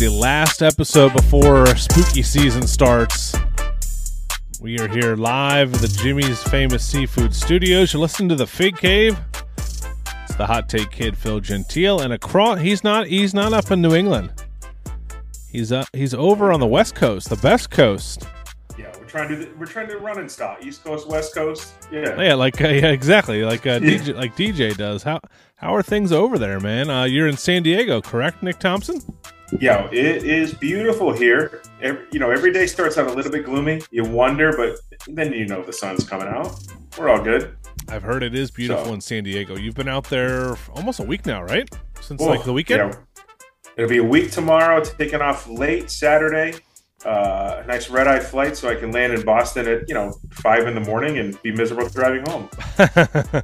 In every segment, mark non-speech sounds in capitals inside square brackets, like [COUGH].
the last episode before spooky season starts. We are here live at the Jimmy's Famous Seafood Studios. You're listening to the Fig Cave. It's the hot take kid Phil Gentile, and across he's not he's not up in New England. He's uh, he's over on the West Coast, the best coast. Yeah, we're trying to do we're trying to run in style. East Coast, West Coast. Yeah, Yeah, like uh, yeah, exactly, like uh, DJ, like DJ does. How how are things over there, man? Uh, you're in San Diego, correct, Nick Thompson? Yeah. It is beautiful here. Every, you know, every day starts out a little bit gloomy. You wonder, but then you know the sun's coming out. We're all good. I've heard it is beautiful So- in San Diego. You've been out there almost a week now, right? Since Oh, like the weekend. yeah. It'll be a week tomorrow. Taking off late Saturday. Uh, a nice red eye flight, so I can land in Boston at you know five in the morning and be miserable driving home. [LAUGHS]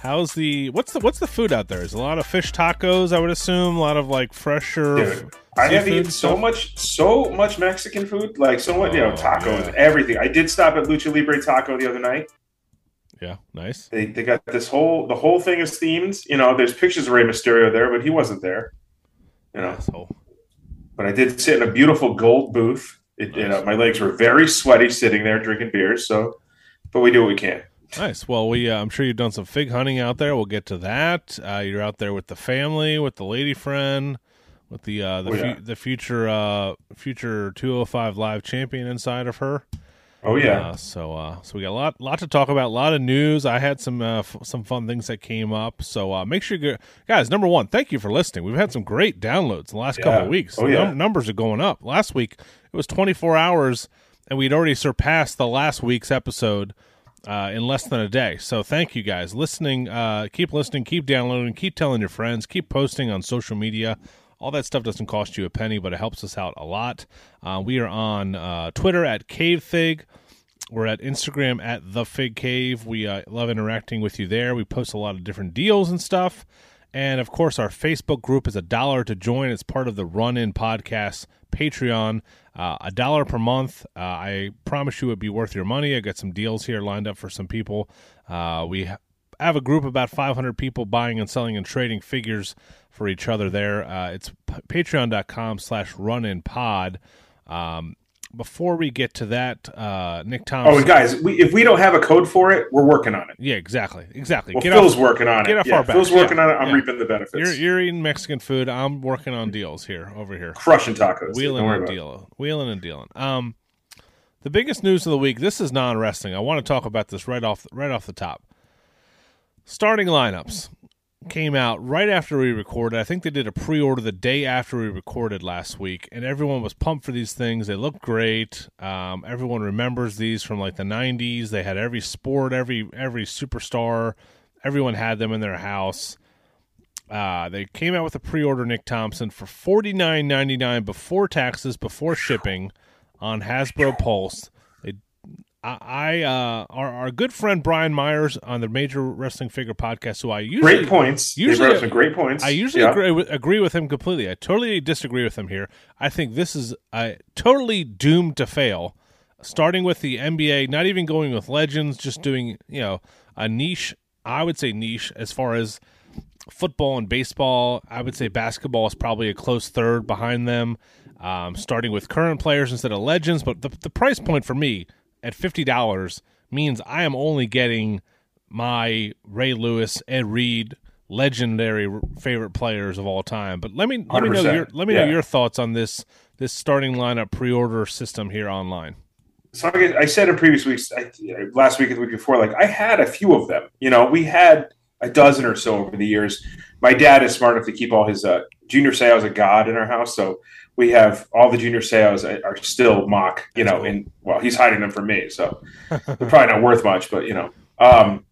How's the what's the what's the food out there? Is a lot of fish tacos, I would assume. A lot of like fresher. Dude, I have eaten so much, so much Mexican food, like so much, you know, Oh, tacos, yeah. everything. I did stop at Lucha Libre Taco the other night. Yeah, nice. They, they got this whole the whole thing is themed. You know, there's pictures of Rey Mysterio there, but he wasn't there. You know, Asshole. but I did sit in a beautiful gold booth. It, you know, my legs were very sweaty sitting there drinking beers. So, but we do what we can. Nice. Well, we uh, I'm sure you've done some fig hunting out there. We'll get to that. Uh, you're out there with the family, with the lady friend, with the uh, the, Oh, yeah. fu- the future uh, future 205 live champion inside of her. Oh yeah, Uh, so uh, so we got a lot lot to talk about, a lot of news. I had some uh, f- some fun things that came up. So uh, make sure you go, guys. Number one, thank you for listening. We've had some great downloads the last couple of weeks. Oh, yeah. Num- numbers are going up. Last week it was 24 hours, and we'd already surpassed the last week's episode uh, in less than a day. So thank you guys listening. Uh, keep listening, keep downloading, keep telling your friends, keep posting on social media. All that stuff doesn't cost you a penny, but it helps us out a lot. Uh, we are on uh, Twitter at CaveFig. We're at Instagram at the Fig Cave. We uh, love interacting with you there. We post a lot of different deals and stuff. And of course, our Facebook group is a dollar to join. It's part of the Run In Podcast Patreon. Uh, a dollar per month. Uh, I promise you it'd be worth your money. I got some deals here lined up for some people. Uh, we ha- have a group about 500 people buying and selling and trading figures for each other there. Uh, it's p- patreon.com slash run in pod. Um, before we get to that, uh, Nick Thompson. Oh, and guys, we, if we don't have a code for it, we're working on it. Yeah, exactly, exactly. Well, Get Phil's off, working on get it. off Yeah, our backs. Phil's working Yeah, on it. I'm yeah. reaping the benefits. you're you're eating Mexican food. I'm working on deals here, over here, crushing tacos. wheeling and dealing, wheeling and dealing. Um, the biggest news of the week. This is non wrestling. I want to talk about this right off right off the top. Starting lineups came out right after we recorded. I think they did a pre-order the day after we recorded last week, and everyone was pumped for these things. They look great. Um, everyone remembers these from like the '90s. They had every sport, every every superstar. Everyone had them in their house. Uh, they came out with a pre-order Nick Thompson for forty nine ninety nine before taxes, before shipping, on Hasbro Pulse. I, I uh, our our good friend Brian Myers on the Major Wrestling Figure Podcast, who I usually Great points. Usually- some great points. I usually Yeah. agree, with, agree with him completely. I totally disagree with him here. I think this is uh, totally doomed to fail. Starting with the NBA, not even going with legends, just doing you know a niche. I would say niche as far as football and baseball. I would say basketball is probably a close third behind them. Um, starting with current players instead of legends, but the the price point for me at fifty dollars means I am only getting my Ray Lewis, Ed Reed, legendary favorite players of all time. But let me let me know your let me know your thoughts on this this starting lineup pre-order system here online. so I, I said in previous weeks, I, last week and the week before, like I had a few of them. You know, we had a dozen or so over the years. My dad is smart enough to keep all his uh, junior sales a god in our house, so we have all the junior sales are still mock. You know, and well, he's hiding them from me, so they're [LAUGHS] probably not worth much. But you know, um,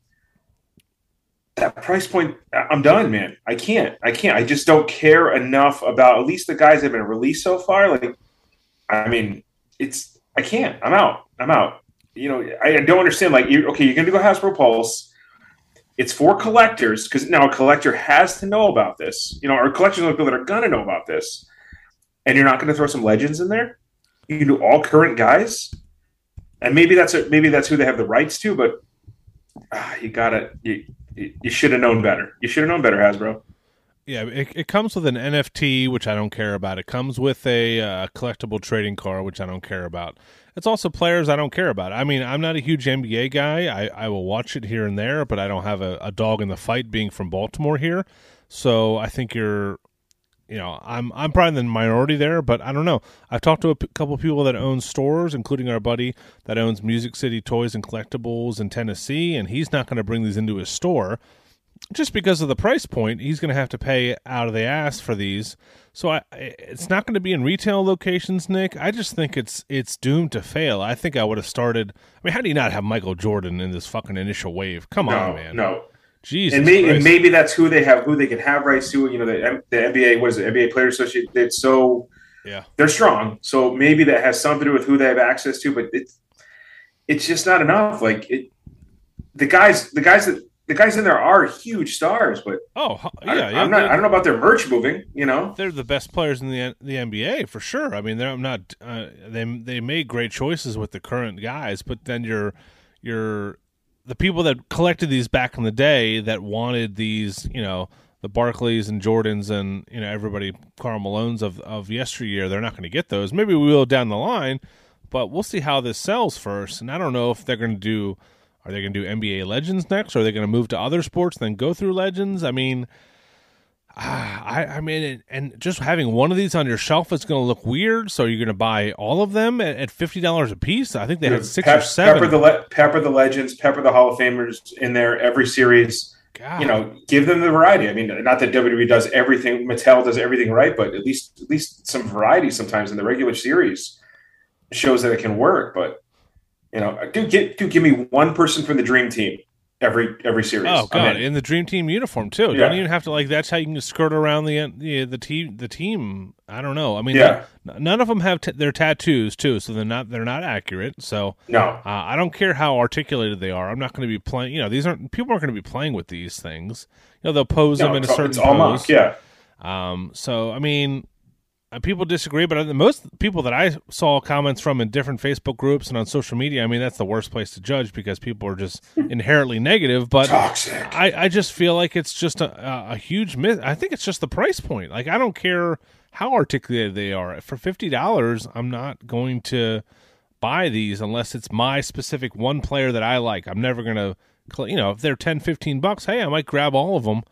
that price point, I'm done, man. I can't. I can't. I just don't care enough about at least the guys that have been released so far. Like, I mean, it's I can't. I'm out. I'm out. You know, I don't understand. Like, you okay? You're going to go Hasbro Pulse. It's for collectors because now a collector has to know about this. You know, our collectors are people that are going to know about this, and you're not going to throw some legends in there. You can do all current guys, and maybe that's a, maybe that's who they have the rights to. But ah, you got to you, you should have known better. You should have known better, Hasbro. Yeah, it, it comes with an NFT, which I don't care about. It comes with a uh, collectible trading card, which I don't care about. It's also players I don't care about. I mean, I'm not a huge NBA guy. I, I will watch it here and there, but I don't have a, a dog in the fight being from Baltimore here. So I think you're, you know, I'm I'm probably the minority there, but I don't know. I've talked to a p- couple of people that own stores, including our buddy that owns Music City Toys and Collectibles in Tennessee, and he's not going to bring these into his store just because of the price point, he's going to have to pay out of the ass for these. So I, it's not going to be in retail locations, Nick. I just think it's it's doomed to fail. I think I would have started. I mean, how do you not have Michael Jordan in this fucking initial wave? Come no, on, man. No, Jesus, and, may, and maybe that's who they have, who they can have rights to. You know, the, the NBA, what is it, NBA Player Association? It's so yeah, they're strong. So maybe that has something to do with who they have access to, but it's it's just not enough. Like it, the guys, the guys that the guys in there are huge stars, but oh yeah, I, yeah I'm not. I don't know about their merch moving. You know, they're the best players in the the NBA for sure. I mean, they're not. Uh, they they made great choices with the current guys, but then you're you're the people that collected these back in the day that wanted these, you know, the Barkleys and Jordans and you know everybody Karl Malones of of yesteryear. They're not going to get those. Maybe we will down the line, but we'll see how this sells first. And I don't know if they're going to do are they going to do NBA Legends next? Or are they going to move to other sports then go through Legends? I mean, [SIGHS] I I mean, and just having one of these on your shelf is going to look weird. So you're going to buy all of them at, at fifty dollars a piece. I think they had six Pep, or seven. Pepper the le- pepper the legends, pepper the Hall of Famers in there every series. God. You know, give them the variety. I mean, not that WWE does everything, Mattel does everything right, but at least at least some variety sometimes in the regular series shows that it can work. But you know, do get do give me one person from the dream team every every series. Oh god, in. in the dream team uniform too. Yeah. Don't even have to like. That's how you can skirt around the the the team. The team. I don't know. I mean, Yeah. none of them have t- their tattoos too, so they're not they're not accurate. So no, uh, I don't care how articulated they are. I'm not going to be playing. You know, these aren't people aren't going to be playing with these things. You know, they'll pose no them in a certain it's pose. mock. Yeah, Um, so I mean, uh, people disagree, but uh, most people that I saw comments from in different Facebook groups and on social media, I mean, that's the worst place to judge because people are just [LAUGHS] inherently negative. But toxic. I, I just feel like it's just a, a, huge myth. I think it's just the price point. Like I don't care how articulated they are. For fifty dollars, I'm not going to buy these unless it's my specific one player that I like. I'm never gonna, you know, if they're 10, 15 bucks, hey, I might grab all of them.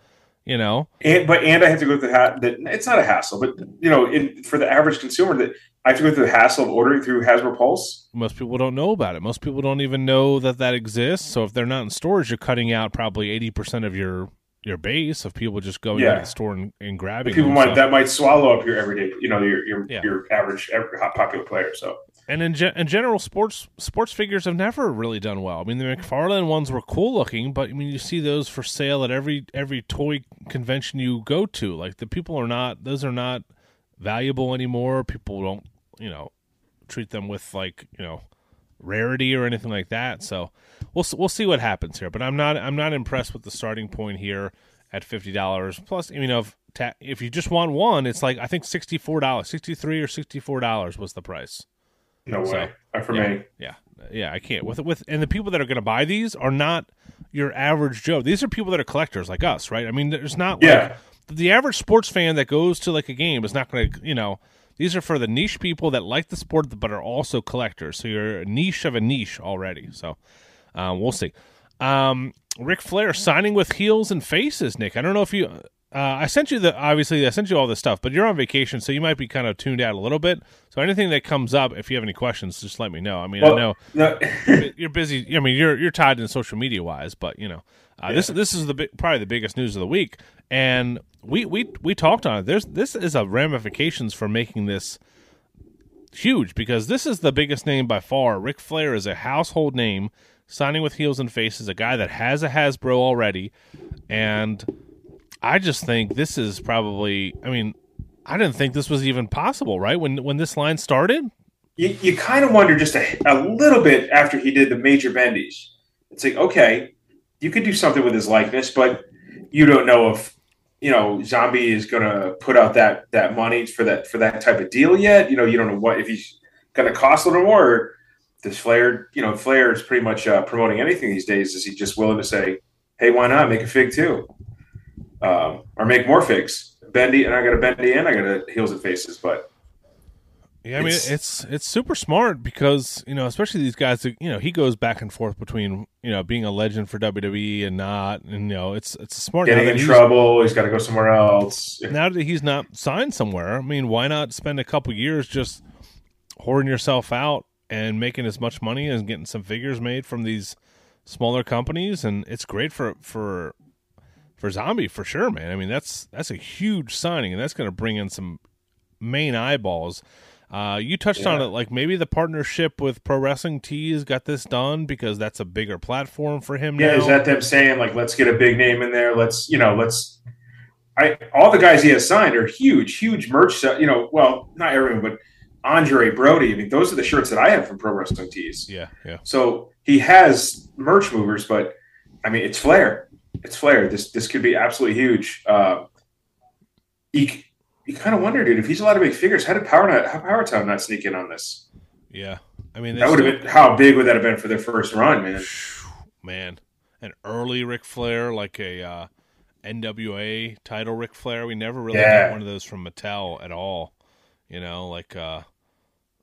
You know, And but and I have to go through the ha- that it's not a hassle, but you know, in, for the average consumer, that I have to go through the hassle of ordering through Hasbro Pulse. most people don't know about it. Most people don't even know that that exists. So if they're not in stores, you're cutting out probably eighty percent of your your base of people just going Yeah. to the store and, and grabbing. People them. might So- that might swallow up your everyday, you know, your your Yeah. your average every popular player. So And in, ge- in general, sports sports figures have never really done well. I mean, the McFarlane ones were cool looking, but I mean, you see those for sale at every every toy convention you go to. Like the people are not; those are not valuable anymore. People don't, you know, treat them with like you know rarity or anything like that. So we'll we'll see what happens here. But I'm not I'm not impressed with the starting point here at fifty dollars. Plus, you know, if ta- if you just want one, it's like I think sixty four dollars, sixty three or sixty four dollars was the price. No So, way Not for yeah, me. Yeah, yeah, I can't with with and the people that are going to buy these are not your average Joe. These are people that are collectors like us, right? I mean, there's not like Yeah. the average sports fan that goes to like a game is not going to, you know, these are for the niche people that like the sport but are also collectors. So you're a niche of a niche already. So um, we'll see. Um, Ric Flair signing with heels and faces. Nick, I don't know if you. Uh, I sent you the obviously I sent you all this stuff, but you're on vacation, so you might be kind of tuned out a little bit. So anything that comes up, if you have any questions, just let me know. I mean, I know [LAUGHS] no, you're busy. I mean, you're you're tied in social media wise, but you know, uh, this this is the probably the biggest news of the week, and we we we talked on it. There's this is a ramifications for making this huge because this is the biggest name by far. Ric Flair is a household name, signing with heels and faces, a guy that has a Hasbro already, and I just think this is probably. I mean, I didn't think this was even possible, right? When when this line started, you, you kind of wonder just a, a little bit after he did the major bendies. It's like, okay, you could do something with his likeness, but you don't know if you know Zombie is going to put out that that money for that for that type of deal yet. You know, you don't know what if he's going to cost a little more. Or does Flair, you know, Flair is pretty much uh, promoting anything these days. Is he just willing to say, "Hey, why not make a fig too"? Um, or make more figs. Bendy and I got a bendy and I got a heels and faces, but yeah, I mean it's, it's it's super smart because you know, especially these guys. That, you know, he goes back and forth between you know being a legend for WWE and not, and you know, it's it's a smart. Getting in trouble, he's got to go somewhere else. Now that he's not signed somewhere, I mean, why not spend a couple years just hoarding yourself out and making as much money and getting some figures made from these smaller companies, and it's great for for for Zombie for sure, man. I mean, that's that's a huge signing, and that's going to bring in some main eyeballs. Uh, you touched yeah. on it, like maybe the partnership with Pro Wrestling Tees got this done because that's a bigger platform for him. Yeah, now. is that them saying like, let's get a big name in there? Let's, you know, let's. I all the guys he has signed are huge, huge merch. You know, well, not everyone, but Andre Brody. I mean, those are the shirts that I have from Pro Wrestling Tees. Yeah, yeah. So he has merch movers, but I mean, it's Flair. It's Flair. This this could be absolutely huge. Uh, he, you kind of wonder, dude, if he's a lot of big figures, how did Power not, how Power Town not sneak in on this? Yeah, I mean that would have been how big would that have been for their first run, man? Man, an early Ric Flair, like a uh, NWA title Ric Flair. We never really yeah. got one of those from Mattel at all. You know, like uh,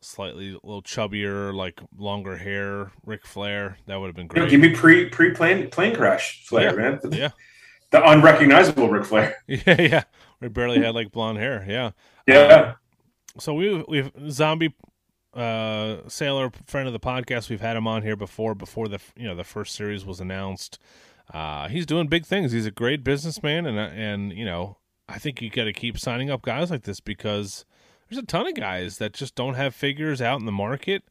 slightly a little chubbier, like longer hair Ric Flair. That would have been great. Give me pre pre plane plane crash Flair, yeah. man. The, yeah, the unrecognizable Ric Flair. [LAUGHS] Yeah, yeah. We barely had like blonde hair. Yeah. Yeah. Um, so we we've zombie uh sailor friend of the podcast we've had him on here before before the you know the first series was announced uh he's doing big things he's a great businessman and and you know i think you got to keep signing up guys like this because there's a ton of guys that just don't have figures out in the market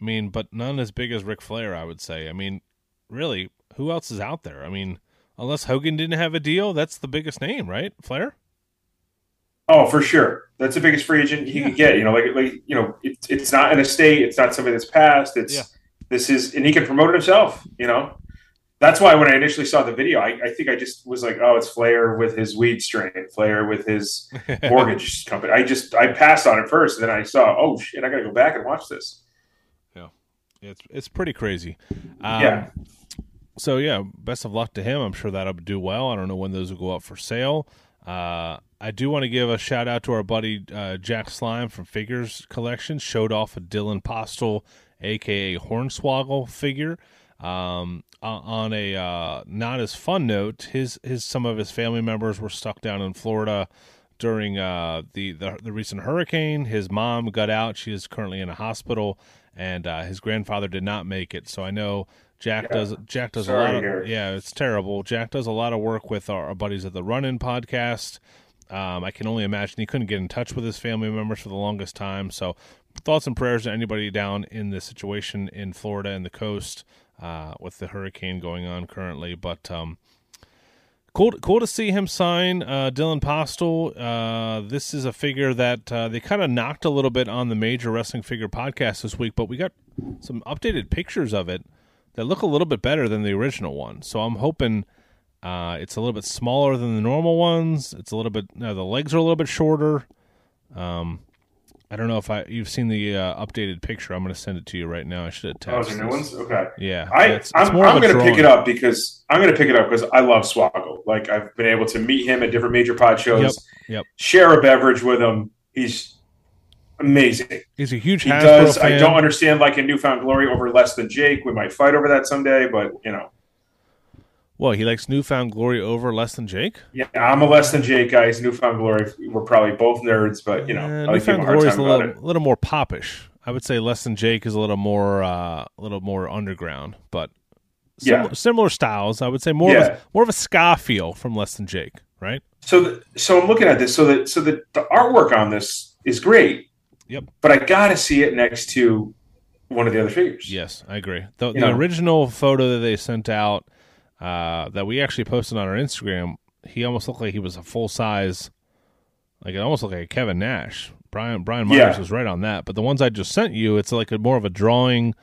i mean but none as big as Ric Flair i would say i mean really who else is out there i mean unless hogan didn't have a deal that's the biggest name right Flair Oh, for sure. That's the biggest free agent he yeah. could get. You know, like like you know, it's it's not an estate. It's not somebody that's passed. It's yeah. this is, and he can promote it himself. You know, that's why when I initially saw the video, I, I think I just was like, oh, it's Flair with his weed strain, Flair with his [LAUGHS] mortgage company. I just I passed on it first, and then I saw, oh shit, I got to go back and watch this. Yeah, it's it's pretty crazy. Um, yeah. So yeah, best of luck to him. I'm sure that'll do well. I don't know when those will go up for sale. Uh, I do want to give a shout out to our buddy uh, Jack Slime from Figures Collection. Showed off a Dylan Postl, aka Hornswoggle figure. Um, on a uh, not as fun note, his his some of his family members were stuck down in Florida during uh, the, the, the recent hurricane. His mom got out; she is currently in a hospital, and uh, his grandfather did not make it. So I know Jack yeah. does Jack does Sorry a lot of yeah, it's terrible. Jack does a lot of work with our, our buddies at the Run In podcast. Um, I can only imagine he couldn't get in touch with his family members for the longest time. So, thoughts and prayers to anybody down in the situation in Florida and the coast uh, with the hurricane going on currently. But um, cool, cool to see him sign uh, Dylan Postl. Uh, this is a figure that uh, they kind of knocked a little bit on the major wrestling figure podcast this week, but we got some updated pictures of it that look a little bit better than the original one. So I'm hoping uh, it's a little bit smaller than the normal ones. It's a little bit. No, the legs are a little bit shorter. Um, I don't know if I you've seen the uh, updated picture. I'm going to send it to you right now. I should have attach. Oh, the new ones. Okay. Yeah, I it's, it's I'm, I'm going to pick it up because I'm going to pick it up because I love Swoggle. Like I've been able to meet him at different major pod shows. Yep. Yep. Share a beverage with him. He's amazing. He's a huge. He does. Fan. I don't understand like in New Found Glory over less than Jake. We might fight over that someday, but you know. Well, he likes New Found Glory over Less Than Jake. Yeah, I'm a Less Than Jake guy. He's New Found Glory. We're probably both nerds, but you know, uh, New Found Glory is a little, little, more popish. I would say Less Than Jake is a little more, uh, a little more underground, but sim- yeah. similar styles. I would say more yeah. of a, more of a ska feel from Less Than Jake, right? So, the, so I'm looking at this. So that so the, the artwork on this is great. Yep. But I got to see it next to one of the other figures. Yes, I agree. The, the original photo that they sent out uh, that we actually posted on our Instagram, he almost looked like he was a full size, like it almost looked like a Kevin Nash. Brian Brian Myers yeah. was right on that. But the ones I just sent you, it's like a, more of a drawing.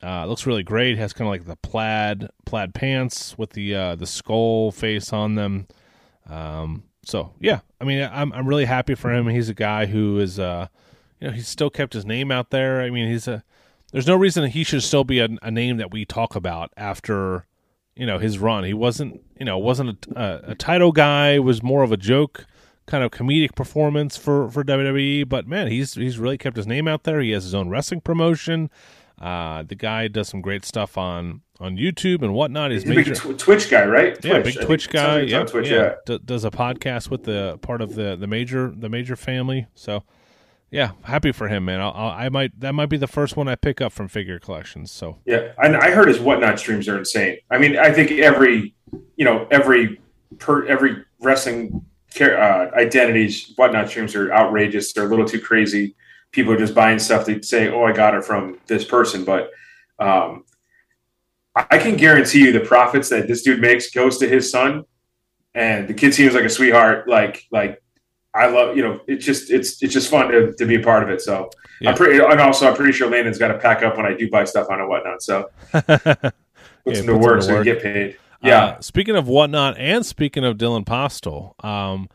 Uh, looks really great. It has kind of like the plaid plaid pants with the uh, the skull face on them. Um, so yeah, I mean, I'm I'm really happy for him. He's a guy who is, uh, you know, he's still kept his name out there. I mean, he's a. There's no reason he should still be a, a name that we talk about after you know his run. He wasn't you know wasn't a, a, a title guy. Was more of a joke kind of comedic performance for for WWE. But man, he's he's really kept his name out there. He has his own wrestling promotion. Uh, the guy does some great stuff on on YouTube and whatnot. He's, He's a big major, tw- Twitch guy, right? yeah, big I Twitch think it sounds guy. Yeah, Twitch, yeah. yeah. D- does a podcast with the part of the the major the major family. So yeah, happy for him, man. I'll, I might that might be the first one I pick up from Figure Collections. So Yeah, and I heard his whatnot streams are insane. I mean, I think every you know every per every wrestling care, uh, identities whatnot streams are outrageous. They're a little too crazy. People are just buying stuff. They say, "Oh, I got it from this person," but um, I can guarantee you the profits that this dude makes goes to his son, and the kid seems like a sweetheart. Like like. I love, you know, it's just it's it's just fun to, to be a part of it. So Yeah. I'm pretty, and also I'm pretty sure Landon's got to pack up when I do buy stuff on and whatnot. So [LAUGHS] put Yeah, some to work so work. get paid. Yeah. Uh, speaking of whatnot, and speaking of Dylan Postl, um,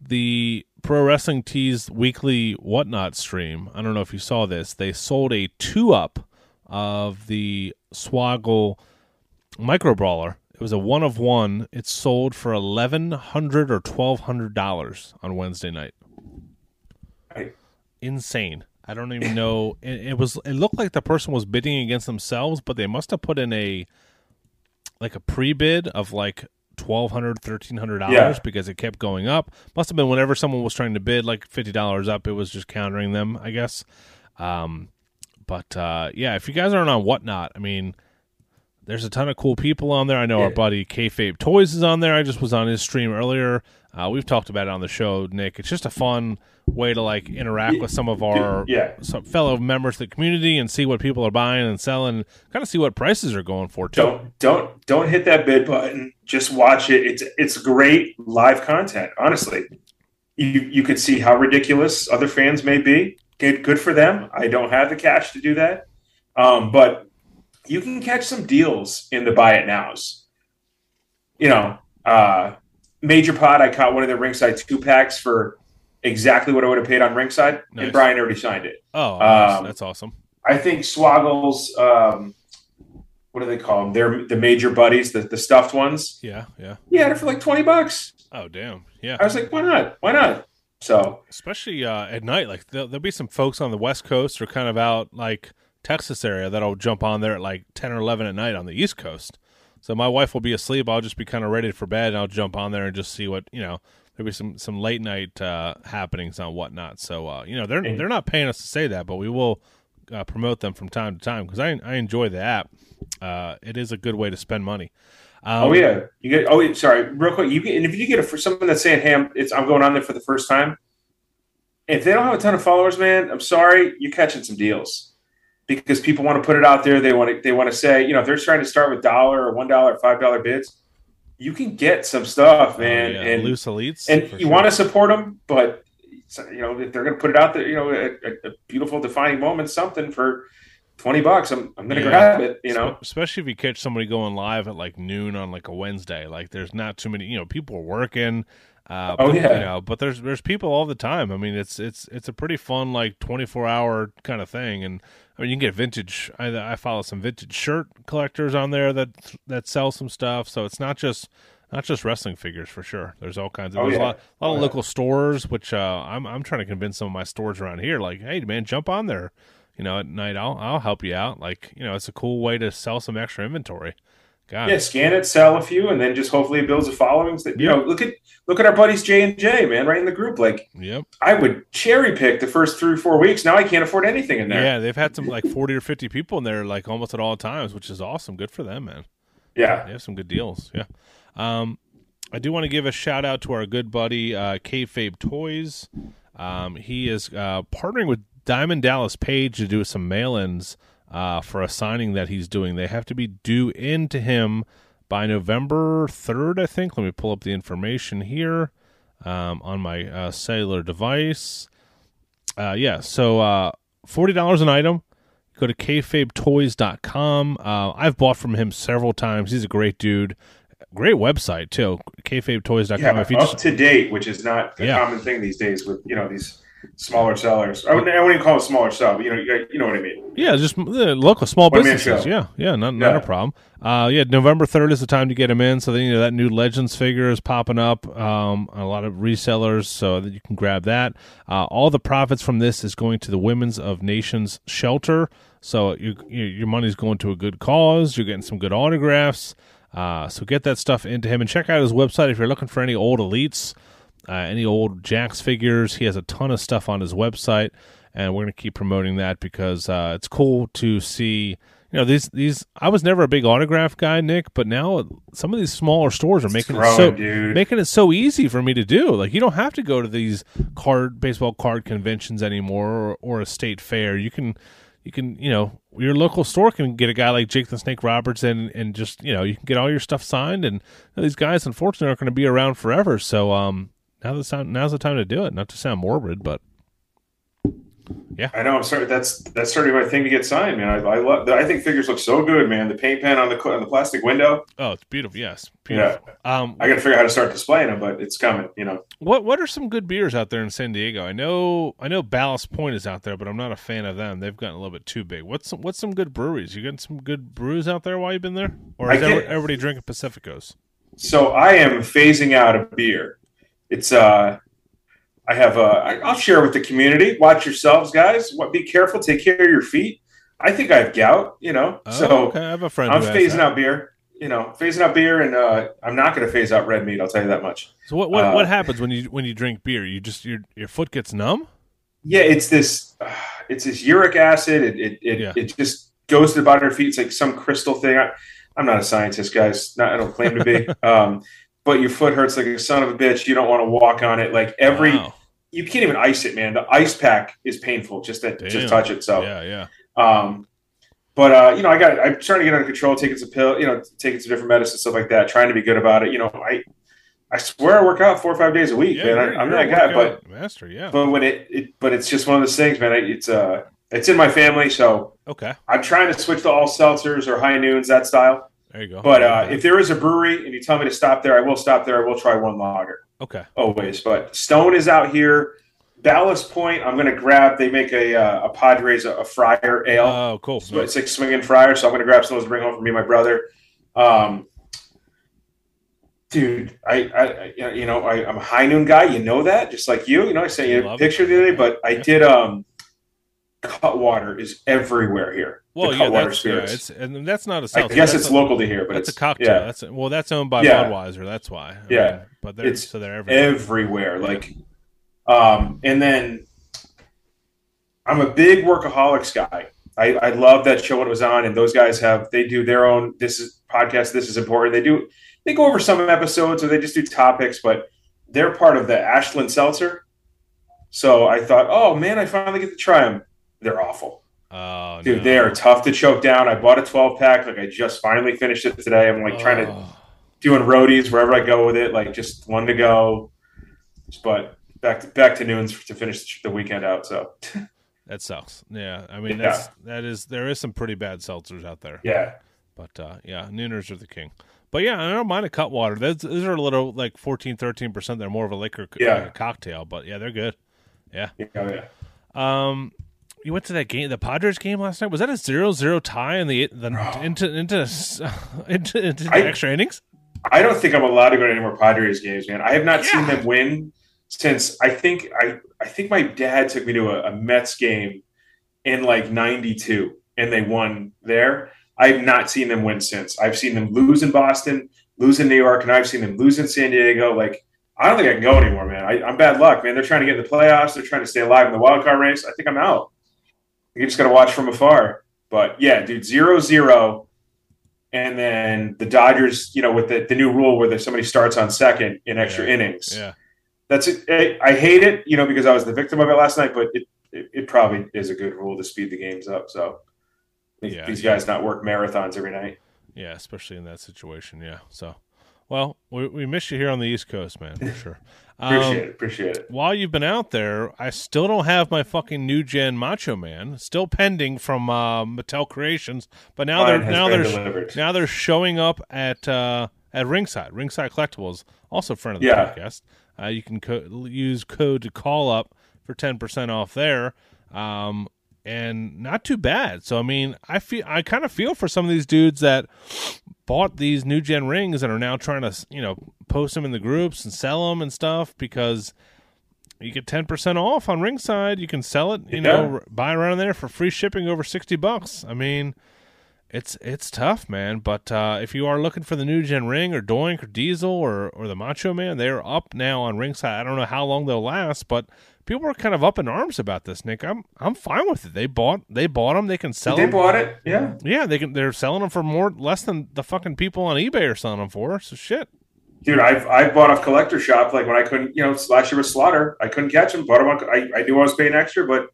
the Pro Wrestling Tees weekly whatnot stream. I don't know if you saw this. They sold a two up of the Swoggle micro brawler. It was a one of one. It sold for eleven hundred or twelve hundred dollars on Wednesday night. Right. Insane. I don't even know. [COUGHS] It, it was. It looked like the person was bidding against themselves, but they must have put in a like a pre bid of like twelve hundred, thirteen hundred dollars Yeah. because it kept going up. Must have been whenever someone was trying to bid like fifty dollars up, it was just countering them, I guess. Um, but uh, yeah, if you guys aren't on whatnot, I mean, there's a ton of cool people on there. I know our Yeah. buddy Kayfabe Toys is on there. I just was on his stream earlier. Uh, we've talked about it on the show, Nick. It's just a fun way to like interact with some of our [LAUGHS] Yeah. some fellow members of the community and see what people are buying and selling. Kind of see what prices are going for too. Don't don't don't hit that bid button. Just watch it. It's it's great live content. Honestly, you you could see how ridiculous other fans may be. Good good for them. I don't have the cash to do that, um, but you can catch some deals in the buy it nows. You know, uh, Major Pod. I caught one of the ringside two packs for exactly what I would have paid on ringside, Nice. and Brian already signed it. Oh, nice. Um, that's awesome. I think Swoggles, um, what do they call them? They're the major buddies, the, the stuffed ones. Yeah, yeah. He had it for like 20 bucks. Oh, damn. Yeah. I was like, why not? Why not? So, especially uh, at night. Like there'll, there'll be some folks on the West Coast or kind of out like Texas area that'll jump on there at like ten or eleven at night on the East Coast. So my wife will be asleep. I'll just be kind of ready for bed, and I'll jump on there and just see what you know. There'll be some some late night uh, happenings on whatnot. So uh, you know they're they're not paying us to say that, but we will uh, promote them from time to time because I I enjoy the app. Uh, it is a good way to spend money. Um, oh yeah, you get. Oh, sorry, real quick. You get, and if you get it for someone that's saying, "Hey, I'm, it's, I'm going on there for the first time," if they don't have a ton of followers, man, I'm sorry, you're catching some deals because people want to put it out there. They want to. They want to say, you know, if they're trying to start with dollar or one dollar, five dollar bids, you can get some stuff, oh, man. yeah, and loose elites, and you sure. want to support them, but you know if they're going to put it out there, you know, a, a- beautiful defining moment, something for twenty bucks, I'm I'm going to Yeah. grab it. You know, especially if you catch somebody going live at like noon on like a Wednesday. Like, there's not too many. You know, people are working. Uh, Oh, but, yeah. You know, but there's there's people all the time. I mean, it's it's it's a pretty fun like 24 hour kind of thing. And I mean, you can get vintage. I, I follow some vintage shirt collectors on there that that sell some stuff. So it's not just not just wrestling figures for sure. There's all kinds of Oh, there's a lot, a lot Oh, of yeah. local stores, which uh, I'm I'm trying to convince some of my stores around here. Like, hey man, jump on there. You know, at night I'll I'll help you out. Like, you know, it's a cool way to sell some extra inventory. God, yeah, scan it, sell a few, and then just hopefully it builds a following. That you know, look at look at our buddies J and J, man, right in the group. Like yep, I would cherry pick the first three or four weeks. Now I can't afford anything in there. yeah. They've had some like forty or fifty people in there, like almost at all times, which is awesome. Good for them, man. Yeah. They have some good deals. Yeah. Um, I do want to give a shout out to our good buddy uh, Kayfabe Toys. Um, he is uh, partnering with Diamond Dallas Page to do some mail-ins uh, for a signing that he's doing. They have to be due in to him by November third, I think. Let me pull up the information here um, on my uh, cellular device. Uh, yeah, so uh, forty dollars an item. Go to kayfabetoys.com. Uh, I've bought from him several times. He's a great dude. Great website too. kayfabetoys.com. Yeah, if you up just to date, which is not a Yeah. common thing these days with you know these smaller sellers. I wouldn't, I wouldn't even call it smaller sell, but you know, you, know what I mean. Yeah, just uh, local small One businesses. Yeah, yeah, not not a problem. Uh, yeah, November third is the time to get them in. So then you know that new Legends figure is popping up. Um, a lot of resellers, so that you can grab that. Uh, all the profits from this is going to the Women's of Nations shelter. So you, you, your money's going to a good cause. You're getting some good autographs. Uh, so get that stuff into him and check out his website if you're looking for any old elites uh, any old Jakks figures. He has a ton of stuff on his website, and we're going to keep promoting that because uh, it's cool to see. You know these these. I was never a big autograph guy, Nick, but now some of these smaller stores are making it growing, so dude. making it so easy for me to do. Like you don't have to go to these card baseball card conventions anymore or, or a state fair. You can you can you know your local store can get a guy like Jake the Snake Roberts and and just you know you can get all your stuff signed and these guys unfortunately aren't going to be around forever. So um now the time now's the time to do it. Not to sound morbid, but yeah, I know. I'm sorry. That's that's certainly my thing to get signed, man. I, I love. I think figures look so good, man. The paint pen on the on the plastic window. oh, it's beautiful. Yes, beautiful. Um, I got to figure out how to start displaying them, but it's coming. You know. what what are some good beers out there in San Diego? I know I know Ballast Point is out there, but I'm not a fan of them. They've gotten a little bit too big. What's some, what's some good breweries? You got some good brews out there while you've been there, or is everybody drinking Pacificos? So I am phasing out of beer. It's uh, I have uh, I'll share with the community. Watch yourselves, guys. What? Be careful. Take care of your feet. I think I have gout. You know. Oh, so okay. I have a friend. I'm phasing that. out beer. You know, phasing out beer, and uh, I'm not going to phase out red meat. I'll tell you that much. So what what, uh, what happens when you when you drink beer? You just your your foot gets numb. Yeah, it's this. Uh, it's this uric acid. It it it, Yeah. it just goes to the bottom of your feet. It's like some crystal thing. I, I'm not a scientist, guys. Not, I don't claim to be. [LAUGHS] um, but your foot hurts like a son of a bitch. You don't want to walk on it. Like every, Wow. you can't even ice it, man. The ice pack is painful just to Damn. just touch it. So, Yeah, yeah. um, but uh, you know, I got. I'm trying to get under control. Taking some pill, you know, taking some different medicine, stuff like that. Trying to be good about it. You know, I, I swear I work out four or five days a week, yeah man. I, I'm you're a that guy, but master. Yeah. but when it, it but it's just one of those things, man. It's uh, it's in my family, so okay. I'm trying to switch to all seltzers or high noons, that style. There you go. But uh, if there is a brewery and you tell me to stop there, I will stop there. I will try one lager okay. always. But Stone is out here. Ballast Point, I'm going to grab. They make a uh, a Padres a, a Friar Ale. Oh, cool. So it's like swinging Friar, so I'm going to grab some of those to bring home for me and my brother. Um, dude, I, I, I you know, I, I'm a high noon guy. You know that, just like you. You know, I sent you a Love picture it. the other day, but I did. Um, Cutwater is everywhere here. well, the yeah, Cutwater that's yeah, spirits. it's and that's not a I seltzer. guess it's a, local to here, but That's a it's cocktail. Yeah, That's well, that's owned by Yeah. Budweiser. That's why. I Yeah. mean, but they're It's so they're everywhere. everywhere. Like, um, and then I'm a big workaholics guy. I, I love that show when it was on, and those guys have they do their own this is podcast. This is important. They do they go over some episodes or they just do topics, but they're part of the Ashland Seltzer. So I thought, oh man, I finally get to try them. They're awful, oh, dude. no. They are tough to choke down. I bought a 12 pack. Like I just finally finished it today. I'm like trying to Oh. doing roadies wherever I go with it, like just one to go. But back to back to noons to finish the weekend out. So That sucks. Yeah, I mean Yeah. that's that is there is some pretty bad seltzers out there. yeah, But uh, yeah, Nooners are the king. But yeah, I don't mind a Cutwater. Those, those are a little like 14, 13 percent. They're more of a liquor, Yeah. like a cocktail. But yeah, they're good. yeah, yeah. Um, you went to that game, the Padres game last night. Was that a zero-zero tie in the, the [SIGHS] into into [LAUGHS] into, into the I- extra innings? I don't think I'm allowed to go to any more Padres games, man. I have not seen Yeah. them win since I think I I think my dad took me to a, a Mets game in like '92, and they won there. I have not seen them win since. I've seen them lose in Boston, lose in New York, and I've seen them lose in San Diego. Like I don't think I can go anymore, man. I, I'm bad luck, man. They're trying to get in the playoffs. They're trying to stay alive in the wild card race. I think I'm out. You just got to watch from afar. But yeah, dude, zero zero. And then the Dodgers, you know, with the, the new rule where there's somebody starts on second in extra Yeah. innings. Yeah, That's it. I- I hate it, you know, because I was the victim of it last night, but it, it, it probably is a good rule to speed the games up. So these- Yeah, these guys not work marathons every night. yeah, especially in that situation. Yeah. So, well, we we miss you here on the East Coast, man, for sure. [LAUGHS] Appreciate Um, it. Appreciate it. while you've been out there, I still don't have my fucking new gen Macho Man. Still pending from uh, Mattel Creations, but now Mine they're now they're delivered. now they're showing up at uh, at Ringside. Ringside Collectibles, also a friend of the Yeah. podcast. Uh, you can co- use code to call up for ten percent off there. Um, and not too bad. So I mean, I feel I kind of feel for some of these dudes that bought these new gen rings and are now trying to you know post them in the groups and sell them and stuff because you get 10% off on ringside. You can sell it you yeah. know buy around there for free shipping over 60 bucks. I mean it's it's tough man. But uh, if you are looking for the new gen ring or doink or diesel or or the macho man they're up now on ringside. I don't know how long they'll last but people are kind of up in arms about this nick i'm i'm fine with it they bought they bought them they can sell them. they them. bought it yeah yeah they can they're selling them for more less than the fucking people on ebay are selling them for so shit dude, I've I bought off collector shop like when I couldn't, you know, last year was Slaughter. I couldn't catch him. Bought him. On, I I knew I was paying extra, but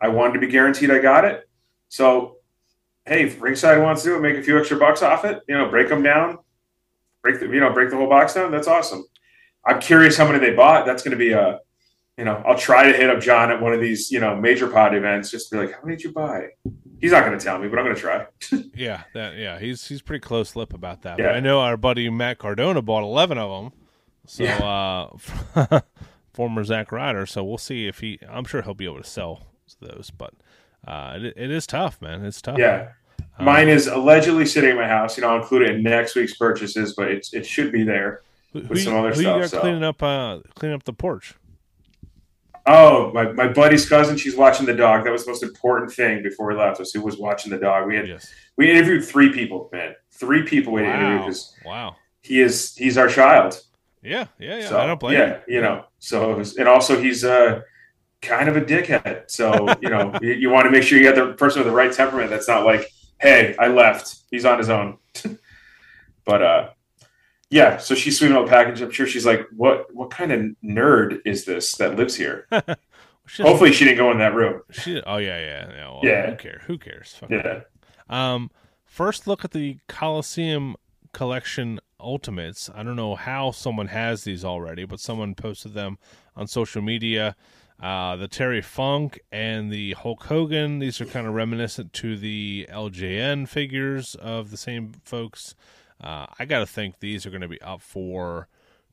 I wanted to be guaranteed I got it. So, hey, if Ringside wants to do it, make a few extra bucks off it. You know, break them down, break the you know break the whole box down. That's awesome. I'm curious how many they bought. That's going to be a, you know, I'll try to hit up John at one of these you know major pod events. Just be like, how many did you buy? He's not going to tell me, but I'm going to try. [LAUGHS] yeah, that yeah, he's he's pretty close lip about that. Yeah. But I know our buddy Matt Cardona bought 11 of them. So yeah. uh [LAUGHS] former Zack Ryder, so we'll see if he I'm sure he'll be able to sell those, but uh it, it is tough, man. It's tough. Yeah. Um, Mine is allegedly sitting in my house. You know, I'll include it in next week's purchases, but it's it should be there with who, some other who stuff. you got so. cleaning up uh cleaning up the porch? Oh, my, my buddy's cousin, she's watching the dog. That was the most important thing before we left was who was watching the dog. We had yes. we interviewed three people, man. Three people we wow. interviewed because wow. he is he's our child. Yeah, yeah, yeah. So, I don't blame yeah, you. you know. So was, and also he's uh kind of a dickhead. So, you know, [LAUGHS] you, you want to make sure you got the person with the right temperament that's not like, hey, I left. He's on his own. [LAUGHS] but uh yeah, so she's sweeping up package. I'm sure she's like, "What? What kind of nerd is this that lives here?" [LAUGHS] Hopefully, she didn't go in that room. She, oh yeah, yeah, yeah. Well, yeah. Who cares? Who cares? Fuck yeah. Um, first look at the Coliseum collection Ultimates. I don't know how someone has these already, but someone posted them on social media. Uh, the Terry Funk and the Hulk Hogan. These are kind of reminiscent to the LJN figures of the same folks. Uh, I got to think these are going to be up for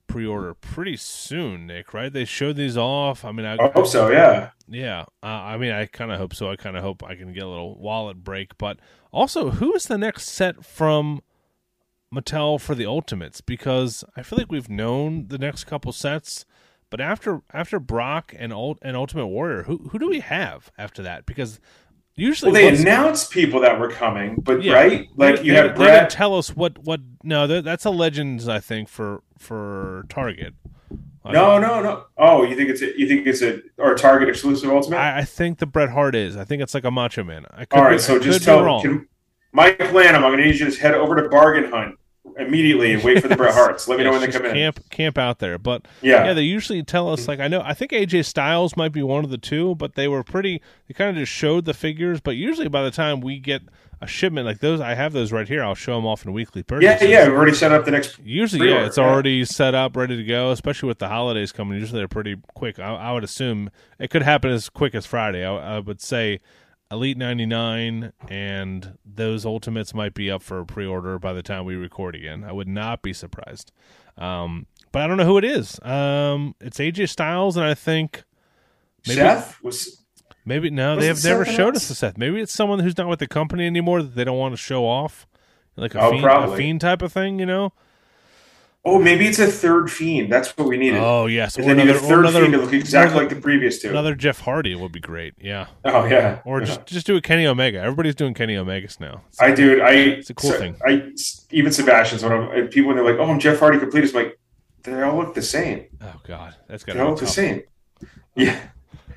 pre-order pretty soon, Nick. Right? They showed these off. I mean, I, I hope so. Yeah. Yeah. Uh, I mean, I kind of hope so. I kind of hope I can get a little wallet break. But also, who is the next set from Mattel for the Ultimates? Because I feel like we've known the next couple sets. But after after Brock and Ult- and Ultimate Warrior, who who do we have after that? Because Usually, well, they announced people that were coming, but yeah, right, like you have Brett. Didn't tell us what what. No, that's a Legends, I think, for for Target. No, no, no. Oh, you think it's a, you think it's a or a Target exclusive Ultimate? I, I think the Bret Hart is. I think it's like a Macho Man. I All right, be, so just tell. Can, Mike Lanham, I'm going to need you to just head over to Bargain Hunt immediately and wait for the Bret Harts. Let me yeah, know when they come camp, in. Camp out there, but yeah, yeah, they usually tell us like I know I think AJ Styles might be one of the two, but they were pretty. They kind of just showed the figures, but usually by the time we get a shipment like those, I have those right here. I'll show them off in weekly purchases. Yeah, yeah, we've already set up the next. Usually, pre-order. yeah, it's yeah. already set up, ready to go. Especially with the holidays coming, usually they're pretty quick. I, I would assume it could happen as quick as Friday. I, I would say Elite 99 and those Ultimates might be up for a pre-order by the time we record again. I would not be surprised. Um, but I don't know who it is. Um, it's AJ Styles, and I think maybe, Seth was. Maybe no, they have never showed else? us a Seth. Maybe it's someone who's not with the company anymore that they don't want to show off, like a, oh, fiend, a fiend type of thing. You know. Oh, maybe it's a third fiend. That's what we needed. Oh yes, or then another, a third another, fiend to look exactly like the previous two. Another Jeff Hardy would be great. Yeah. Oh yeah. Or yeah. just just do a Kenny Omega. Everybody's doing Kenny Omegas now. It's I do. I. It's a cool so, thing. I even Sebastian's when I'm people when they're like, "Oh, I'm Jeff Hardy complete." It's like they all look the same. Oh God, that's got to look the same. Yeah.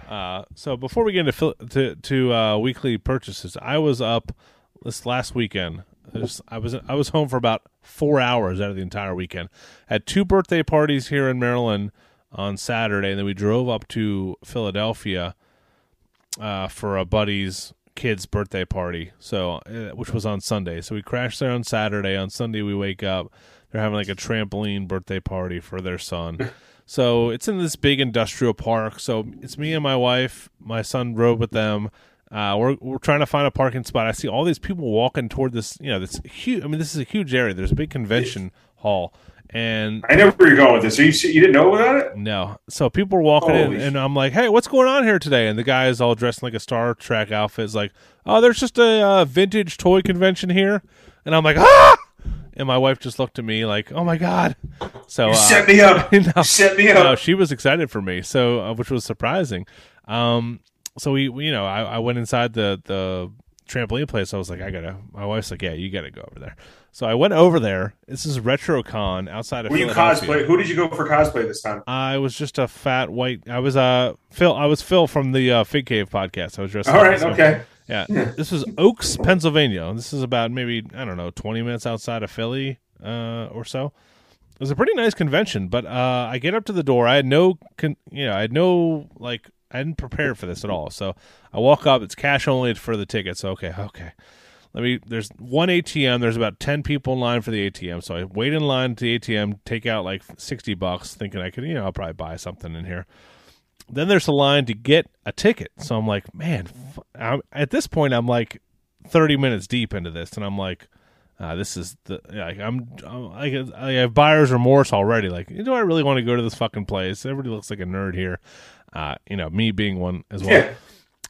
Uh, so before we get into to, to uh, weekly purchases, I was up this last weekend I was I was home for about four hours out of the entire weekend. Had two birthday parties here in Maryland on Saturday, and then we drove up to Philadelphia uh, for a buddy's kid's birthday party. So, uh, which was on Sunday. So we crashed there on Saturday. On Sunday, we wake up. They're having like a trampoline birthday party for their son. [LAUGHS] so it's in this big industrial park. So it's me and my wife. My son rode with them. Uh, we're we're trying to find a parking spot. I see all these people walking toward this. You know, this huge. I mean, this is a huge area. There's a big convention hall, and I know where you're going with this. So you you didn't know about it? no, so people were walking in, Holy and I'm like, "Hey, what's going on here today?" And the guy is all dressed in like a Star Trek outfit. Is like, "Oh, there's just a uh, vintage toy convention here," and I'm like, "Ah!" And my wife just looked at me like, "Oh my god!" So You uh, set me [LAUGHS] up. no, You set me no, up. she was excited for me, so uh, which was surprising. Um, so we, we you know, I, I went inside the the trampoline place. I was like, I gotta. My wife's like, Yeah, you gotta go over there. So I went over there. This is RetroCon outside of Were you cosplay? Who did you go for cosplay this time? I was just a fat white. I was uh Phil. I was Phil from the uh, Fig Cave podcast. I was dressed. All right, okay. Yeah, this was Oaks, Pennsylvania. This is about maybe I don't know, twenty minutes outside of Philly uh, or so. It was a pretty nice convention, but uh, I get up to the door. I had no, con- you know, I had no like, I didn't prepare for this at all. So I walk up. It's cash only for the tickets. Okay, okay. Let me. There's one ATM. There's about ten people in line for the ATM. So I wait in line to the ATM, take out like sixty bucks, thinking I could, you know, I'll probably buy something in here then there's a line to get a ticket. So I'm like, man, I'm, at this point, I'm like 30 minutes deep into this, and I'm like, uh, this is the like I'm, I'm I, I have buyer's remorse already. Like, do I really want to go to this fucking place? Everybody looks like a nerd here. Uh, you know, me being one as well. Yeah.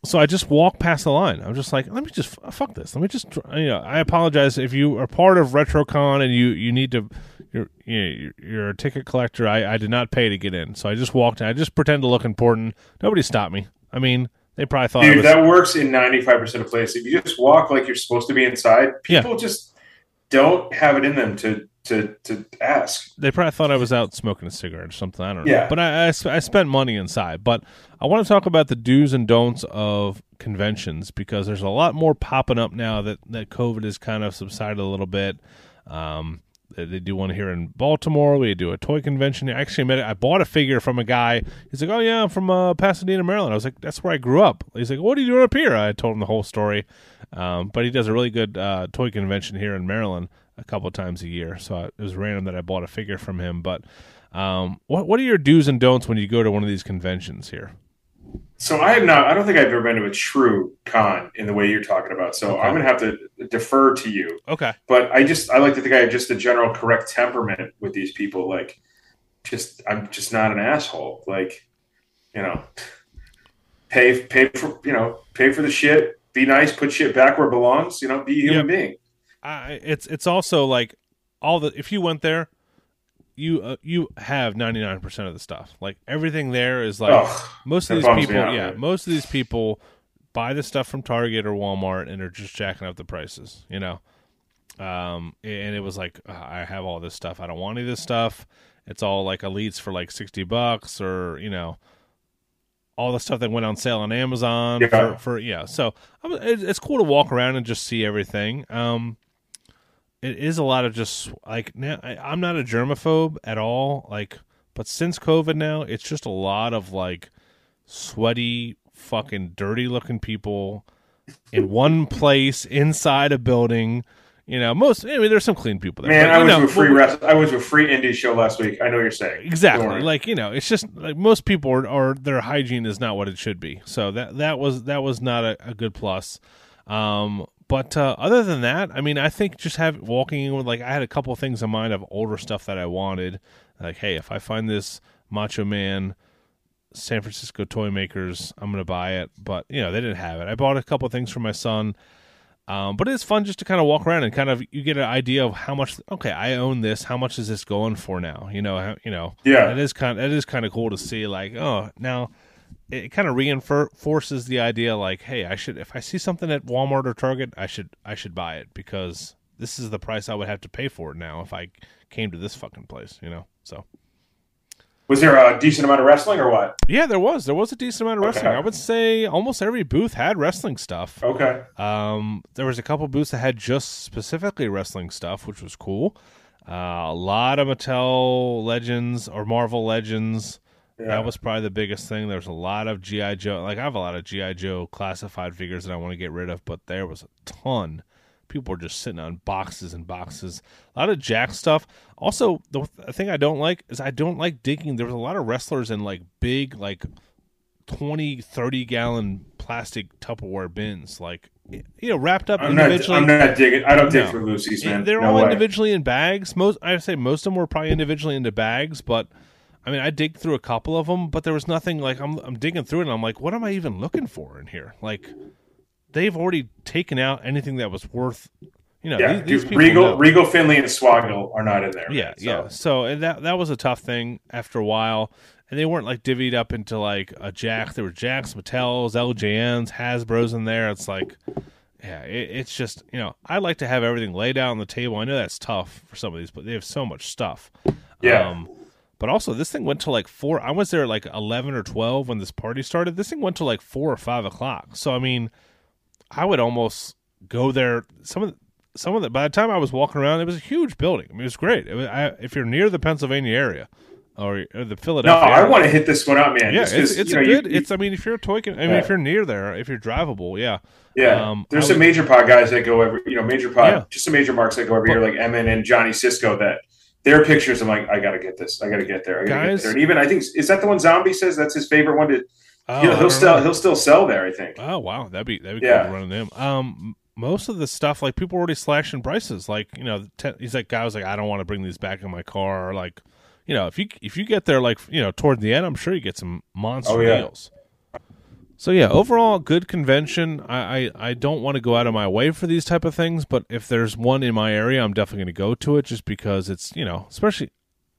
So I just walk past the line. I'm just like, let me just fuck this. Let me just, you know, I apologize if you are part of RetroCon and you you need to, you're you know, you're, you're a ticket collector. I I did not pay to get in, so I just walked. in. I just pretend to look important. Nobody stopped me. I mean, they probably thought Dude, was. that works in 95% of places. If you just walk like you're supposed to be inside, Yeah. people just don't have it in them to to to ask. they probably thought I was out smoking a cigarette or something. I don't know. Yeah. But I, I, I spent money inside. But I want to talk about the do's and don'ts of conventions because there's a lot more popping up now that, that COVID has kind of subsided a little bit. Um, they, do one here in Baltimore. We do a toy convention. I actually met. I bought a figure from a guy. He's like, "Oh yeah, I'm from uh, Pasadena, Maryland." I was like, "That's where I grew up." He's like, "What are you doing up here?" I told him the whole story. Um, but he does a really good uh, toy convention here in Maryland a couple times a year. So I, it was random that I bought a figure from him. But um, what what are your do's and don'ts when you go to one of these conventions here? So I have not. I don't think I've ever been to a true con in the way you're talking about. So Okay. I'm going to have to defer to you. Okay. But I just I like to think I have just a general correct temperament with these people. Like, just I'm just not an asshole. Like, you know, pay pay for you know pay for the shit. Be nice. Put shit back where it belongs. You know, be a human being. I, it's it's also like all the if you went there, you uh, you have ninety nine percent of the stuff. Like everything there is like Ugh. most of these people. yeah, most of these people buy the stuff from Target or Walmart and are just jacking up the prices. You know, um, and it was like uh, I have all this stuff. I don't want any of this stuff. It's all like elites for like sixty bucks or you know all the stuff that went on sale on Amazon Yeah. for, for yeah. So I was- it- it's cool to walk around and just see everything. Um, it is a lot of just like now. I, I'm not a germaphobe at all. Like, but since COVID now, it's just a lot of like sweaty, fucking dirty looking people in [LAUGHS] one place inside a building. You know, most. I mean, there's some clean people there. Man, but, I was know, to a free rest. I was to a free indie show last week. I know what you're saying. Exactly. Like you know, it's just like most people are, are their hygiene is not what it should be. So that that was that was not a, a good plus. Um, but uh, other than that, I mean, I think just have walking in with like I had a couple things in mind of older stuff that I wanted. Like, hey, if I find this Macho Man San Francisco toy makers, I'm gonna buy it. But you know, they didn't have it. I bought a couple of things for my son. Um, but it's fun just to kind of walk around and kind of you get an idea of how much. Okay, I own this. How much is this going for now? You know, how, you know. Yeah. it is kind. It is kind of cool to see. Like, oh, now it kind of reinforces the idea. Like, hey, I should if I see something at Walmart or Target, I should I should buy it because this is the price I would have to pay for it now if I came to this fucking place. You know, so. Was there a decent amount of wrestling or what? Yeah, there was. There was a decent amount of wrestling. Okay. I would say almost every booth had wrestling stuff. Okay. Um, there was a couple booths that had just specifically wrestling stuff, which was cool. Uh, a lot of Mattel Legends or Marvel Legends. Yeah. That was probably the biggest thing. There's a lot of GI Joe. Like I have a lot of GI Joe classified figures that I want to get rid of, but there was a ton. People were just sitting on boxes and boxes. A lot of Jakks stuff. Also, the thing I don't like is I don't like digging. There was a lot of wrestlers in like big, like 20, 30 gallon plastic Tupperware bins, like you know, wrapped up I'm not, individually. I'm not digging. I don't dig No. for Lucy's, man. They're no all way. individually in bags. Most I'd say most of them were probably individually into bags, but I mean, I dig through a couple of them, but there was nothing like I'm I'm digging through it and I'm like, what am I even looking for in here? Like they've already taken out anything that was worth, you know, Yeah, these, these Regal, know. Regal, Finley, and Swoggle are not in there. Yeah, so. yeah. So and that that was a tough thing after a while, and they weren't like divvied up into like a Jakks. There were Jakks, Mattels, LJNs, Hasbro's in there. It's like, yeah, it, it's just you know I like to have everything laid out on the table. I know that's tough for some of these, but they have so much stuff. Yeah. Um, but also, this thing went to like four. I was there at like eleven or twelve when this party started. This thing went to like four or five o'clock. So I mean, I would almost go there. Some of the, some of the by the time I was walking around, it was a huge building. I mean, it was great. It was, I, if you're near the Pennsylvania area or, or the Philadelphia, No, Philadelphia, I want to hit this one up, man. yeah, it's it's a know, good. you- it's I mean, if you're toy, I mean, Yeah. if you're near there, if you're drivable, yeah, yeah. um, There's I some would- major pod guys that go every, you know, major pod, Yeah. just some major marks that go every year, like Emin and Johnny Cisco. That their pictures, I'm like, I gotta get this. I gotta get there. I gotta Guys- get there. And even I think is that the one Zombie says that's his favorite one. To Oh, I he'll, still know. hell still sell there. I think. Oh wow, that'd be that'd be Yeah. cool to run them. Um, most of the stuff like people already slashing prices. Like you know, ten, he's like guy was like, I don't want to bring these back in my car. Or like, you know, if you if you get there like you know toward the end, I'm sure you get some monster Oh, yeah. deals. So yeah, overall good convention. I, I, I don't want to go out of my way for these type of things, but if there's one in my area, I'm definitely going to go to it just because it's you know, especially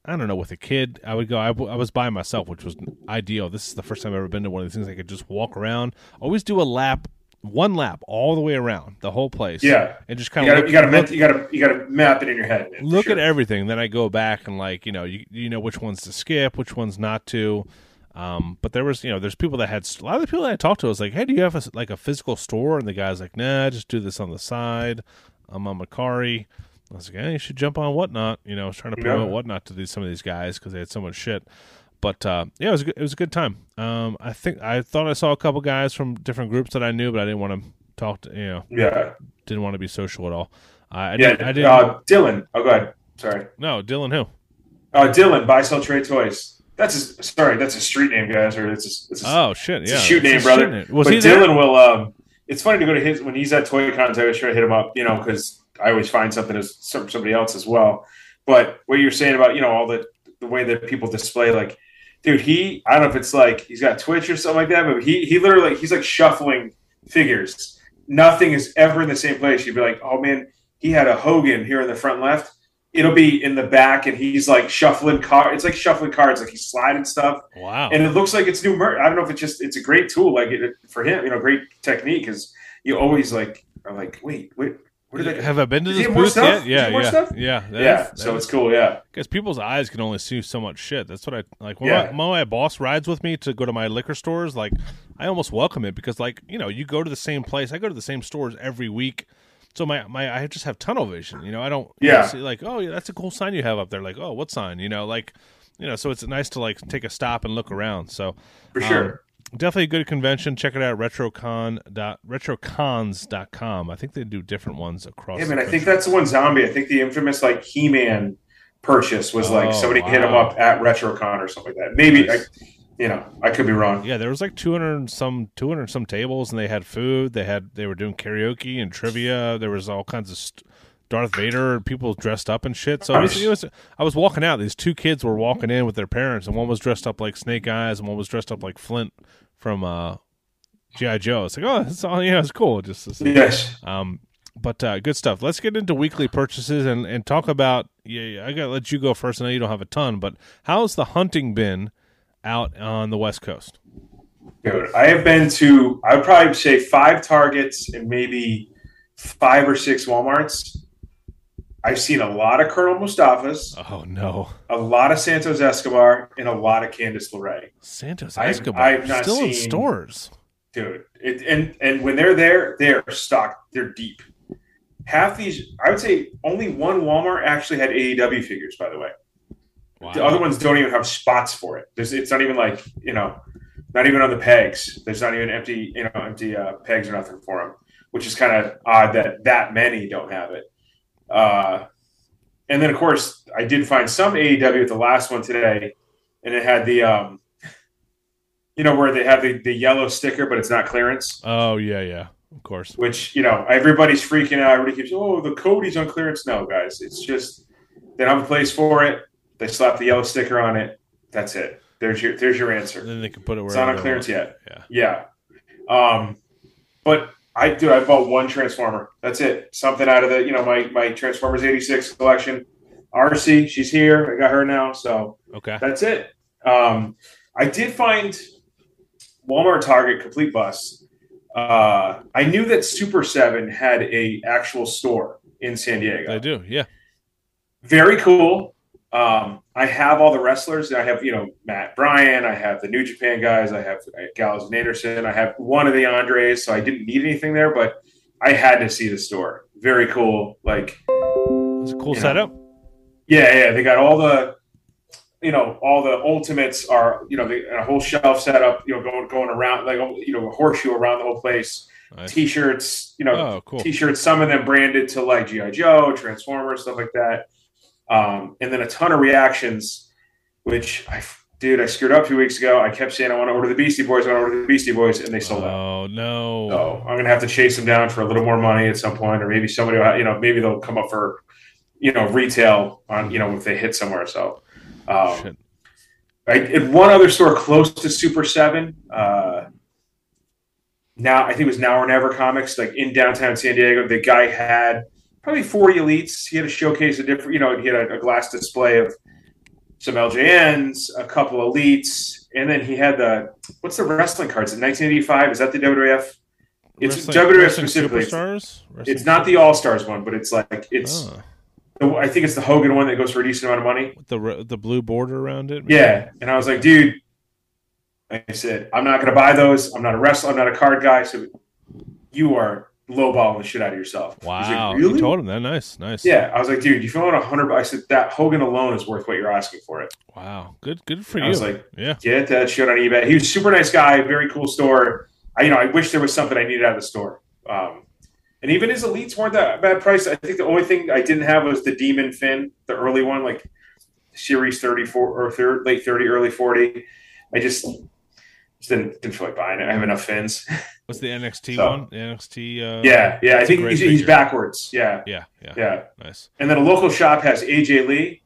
I don't know with a kid. I would go. I, I was by myself, which was ideal. This is the first time I've ever been to one of these things. I could just walk around. Always do a lap, one lap all the way around the whole place. Yeah. and just kind You of you gotta, you gotta, you gotta map it in your head. man, look sure. at everything. Then I go back and like you know you you know which ones to skip, which ones not to. Um, but there was you know there's people that had a lot of the people that I talked to was like, hey, do you have a, like a physical store? And the guy's like, nah, just do this on the side. I'm on Mercari. I was like, hey, you should jump on whatnot. You know, I was trying to Yeah. promote whatnot to these some of these guys because they had so much shit. But uh, yeah, it was a good, it was a good time. Um, I think I thought I saw a couple guys from different groups that I knew, but I didn't want to talk to you know Yeah, didn't want to be social at all. Uh, I yeah. didn't, I didn't Uh, Dylan. Oh, go ahead. Sorry. no Dylan who. Uh, Dylan. Buy, sell, trade toys. That's his, sorry. That's a street name, guys, or it's a, it's a, Oh shit! it's Yeah, a shoot name, brother. name. Was but he Dylan there? will. Um, it's funny to go to his when he's at Toy Cons. I always try to hit him up, you know, because I always find something as some, somebody else as well. But what you're saying about you know all the the way that people display, like, dude, he I don't know if it's like he's got Twitch or something like that, but he he literally he's like shuffling figures. Nothing is ever in the same place. You'd be like, oh man, he had a Hogan here in the front left. It'll be in the back, and he's like shuffling cards. It's like shuffling cards, like he's sliding stuff Wow. and it looks like it's new merch. I don't know if it's just it's a great tool, like it, for him, you know, great technique because you always like are like, wait, wait, did that? have I been to this booth yet? Yeah, yeah, yeah. that yeah, is- so that it's cool. Yeah, because people's eyes can only see so much shit. That's what I like. When, Yeah. my, when my boss rides with me to go to my liquor stores, like I almost welcome it because, like, you know, you go to the same place. I go to the same stores every week, so my my I just have tunnel vision. You know, I don't. Yeah. see, like, oh, yeah, that's a cool sign you have up there. Like, oh, what sign? You know, like, you know, so it's nice to like take a stop and look around. So for um, sure. definitely a good convention. Check it out, retrocon dot retrocons.com. I think they do different ones across. yeah, the man, I think that's the one zombie. I think the infamous like He Man purchase was like Oh, somebody hit him up at RetroCon or something like that. Maybe Nice. I, you know, I could be wrong. Yeah, there was like 200 some 200 some tables and they had food, they had they were doing karaoke and trivia. There was all kinds of st- Darth Vader people dressed up and shit. So it was, it was I was walking out, these two kids were walking in with their parents and one was dressed up like Snake Eyes and one was dressed up like Flint from uh GI Joe. It's like, "Oh, it's all yeah, it's cool." Just see. Yes. Um, but uh, good stuff. Let's get into weekly purchases and, and talk about. Yeah, I gotta let you go first. I know you don't have a ton, but how's the hunting been out on the West Coast? Dude, I have been to, I would probably say five Targets and maybe five or six Walmarts. I've seen a lot of Colonel Mustafa's, Oh no, a lot of Santos Escobar, and a lot of Candice LeRae. Santos I've- Escobar I've not still in seen- stores. Dude, it, and and when they're there, they're stocked. They're deep. Half these, I would say, only one Walmart actually had AEW figures. By the way, Wow. the other ones don't even have spots for it. There's, it's not even like you know, not even on the pegs. There's not even empty, you know, empty uh, pegs or nothing for them, which is kind of odd that that many don't have it. Uh, and then of course, I did find some AEW at the last one today, and it had the um, you know, where they have the, the yellow sticker, but it's not clearance. Oh yeah, yeah, of course. Which you know, everybody's freaking out. Everybody keeps, oh, the Cody's on clearance. No, guys, it's just they don't have a place for it. They slap the yellow sticker on it. That's it. There's your there's your answer. And then they can put it where It's not on clearance yet. Yeah. Yeah. Um, but I do. I bought one Transformer. That's it. Something out of the you know my my Transformers '86 collection. Arcee, she's here. I got her now. So Okay. that's it. Um, I did find Walmart Target complete bus. Uh, I knew that Super Seven had a actual store in San Diego. I do. Yeah. Very cool. Um, I have all the wrestlers. I have you know Matt Bryan. I have the New Japan guys. I have uh, Gallows and Anderson. I have one of the Andres. So I didn't need anything there, but I had to see the store. Very cool. Like It's a cool You know, setup. yeah, yeah, they got all the, you know, all the ultimates are, you know, they, a whole shelf set up, you know, going going around like you know, a horseshoe around the whole place. Nice. T-shirts, you know, Oh, cool. T-shirts. Some of them branded to like GI Joe, Transformers, stuff like that. Um, and then a ton of reactions, which I, dude, I screwed up a few weeks ago. I kept saying I want to order the Beastie Boys, I want to order the Beastie Boys, and they sold out. Oh no. So I'm gonna have to chase them down for a little more money at some point, or maybe somebody, will, you know, maybe they'll come up for, you know, retail on, you know, if they hit somewhere. So, um, I, in one other store close to Super Seven, uh, now I think it was Now or Never Comics, like in downtown San Diego. The guy had probably 40 elites. He had a showcase of different, you know, he had a, a glass display of some LJNs, a couple elites, and then he had the what's the wrestling cards in 1985? Is that the WWF? It's Wrestling- WWF Wrestling specifically. Superstars. Wrestling It's not the All Stars one, but it's like it's. Oh, I think it's the Hogan one that goes for a decent amount of money. with the the blue border around it. maybe? Yeah, and I was like, dude, like I said, I'm not going to buy those. I'm not a wrestler. I'm not a card guy. So you are lowballing the shit out of yourself. He's like, Wow. really? You told him that. Nice. Nice. Yeah, I was like, dude, if you want a hundred, bucks, I said that Hogan alone is worth what you're asking for it. Wow. Good. Good for I you. I was like, yeah. get that shit on eBay. He was a super nice guy, very cool store. I, you know, I wish there was something I needed out of the store. Um, and even his elites weren't that bad price. I think the only thing I didn't have was the Demon Finn, the early one, like Series 34 or third, late 30, early 40. I just, just didn't, didn't feel like buying it. I have enough Finns. [LAUGHS] What's the NXT So- one? The NXT. Uh, yeah, yeah. I think he's, he's backwards. Yeah, Yeah. Yeah. yeah. Nice. And then a local shop has AJ Lee,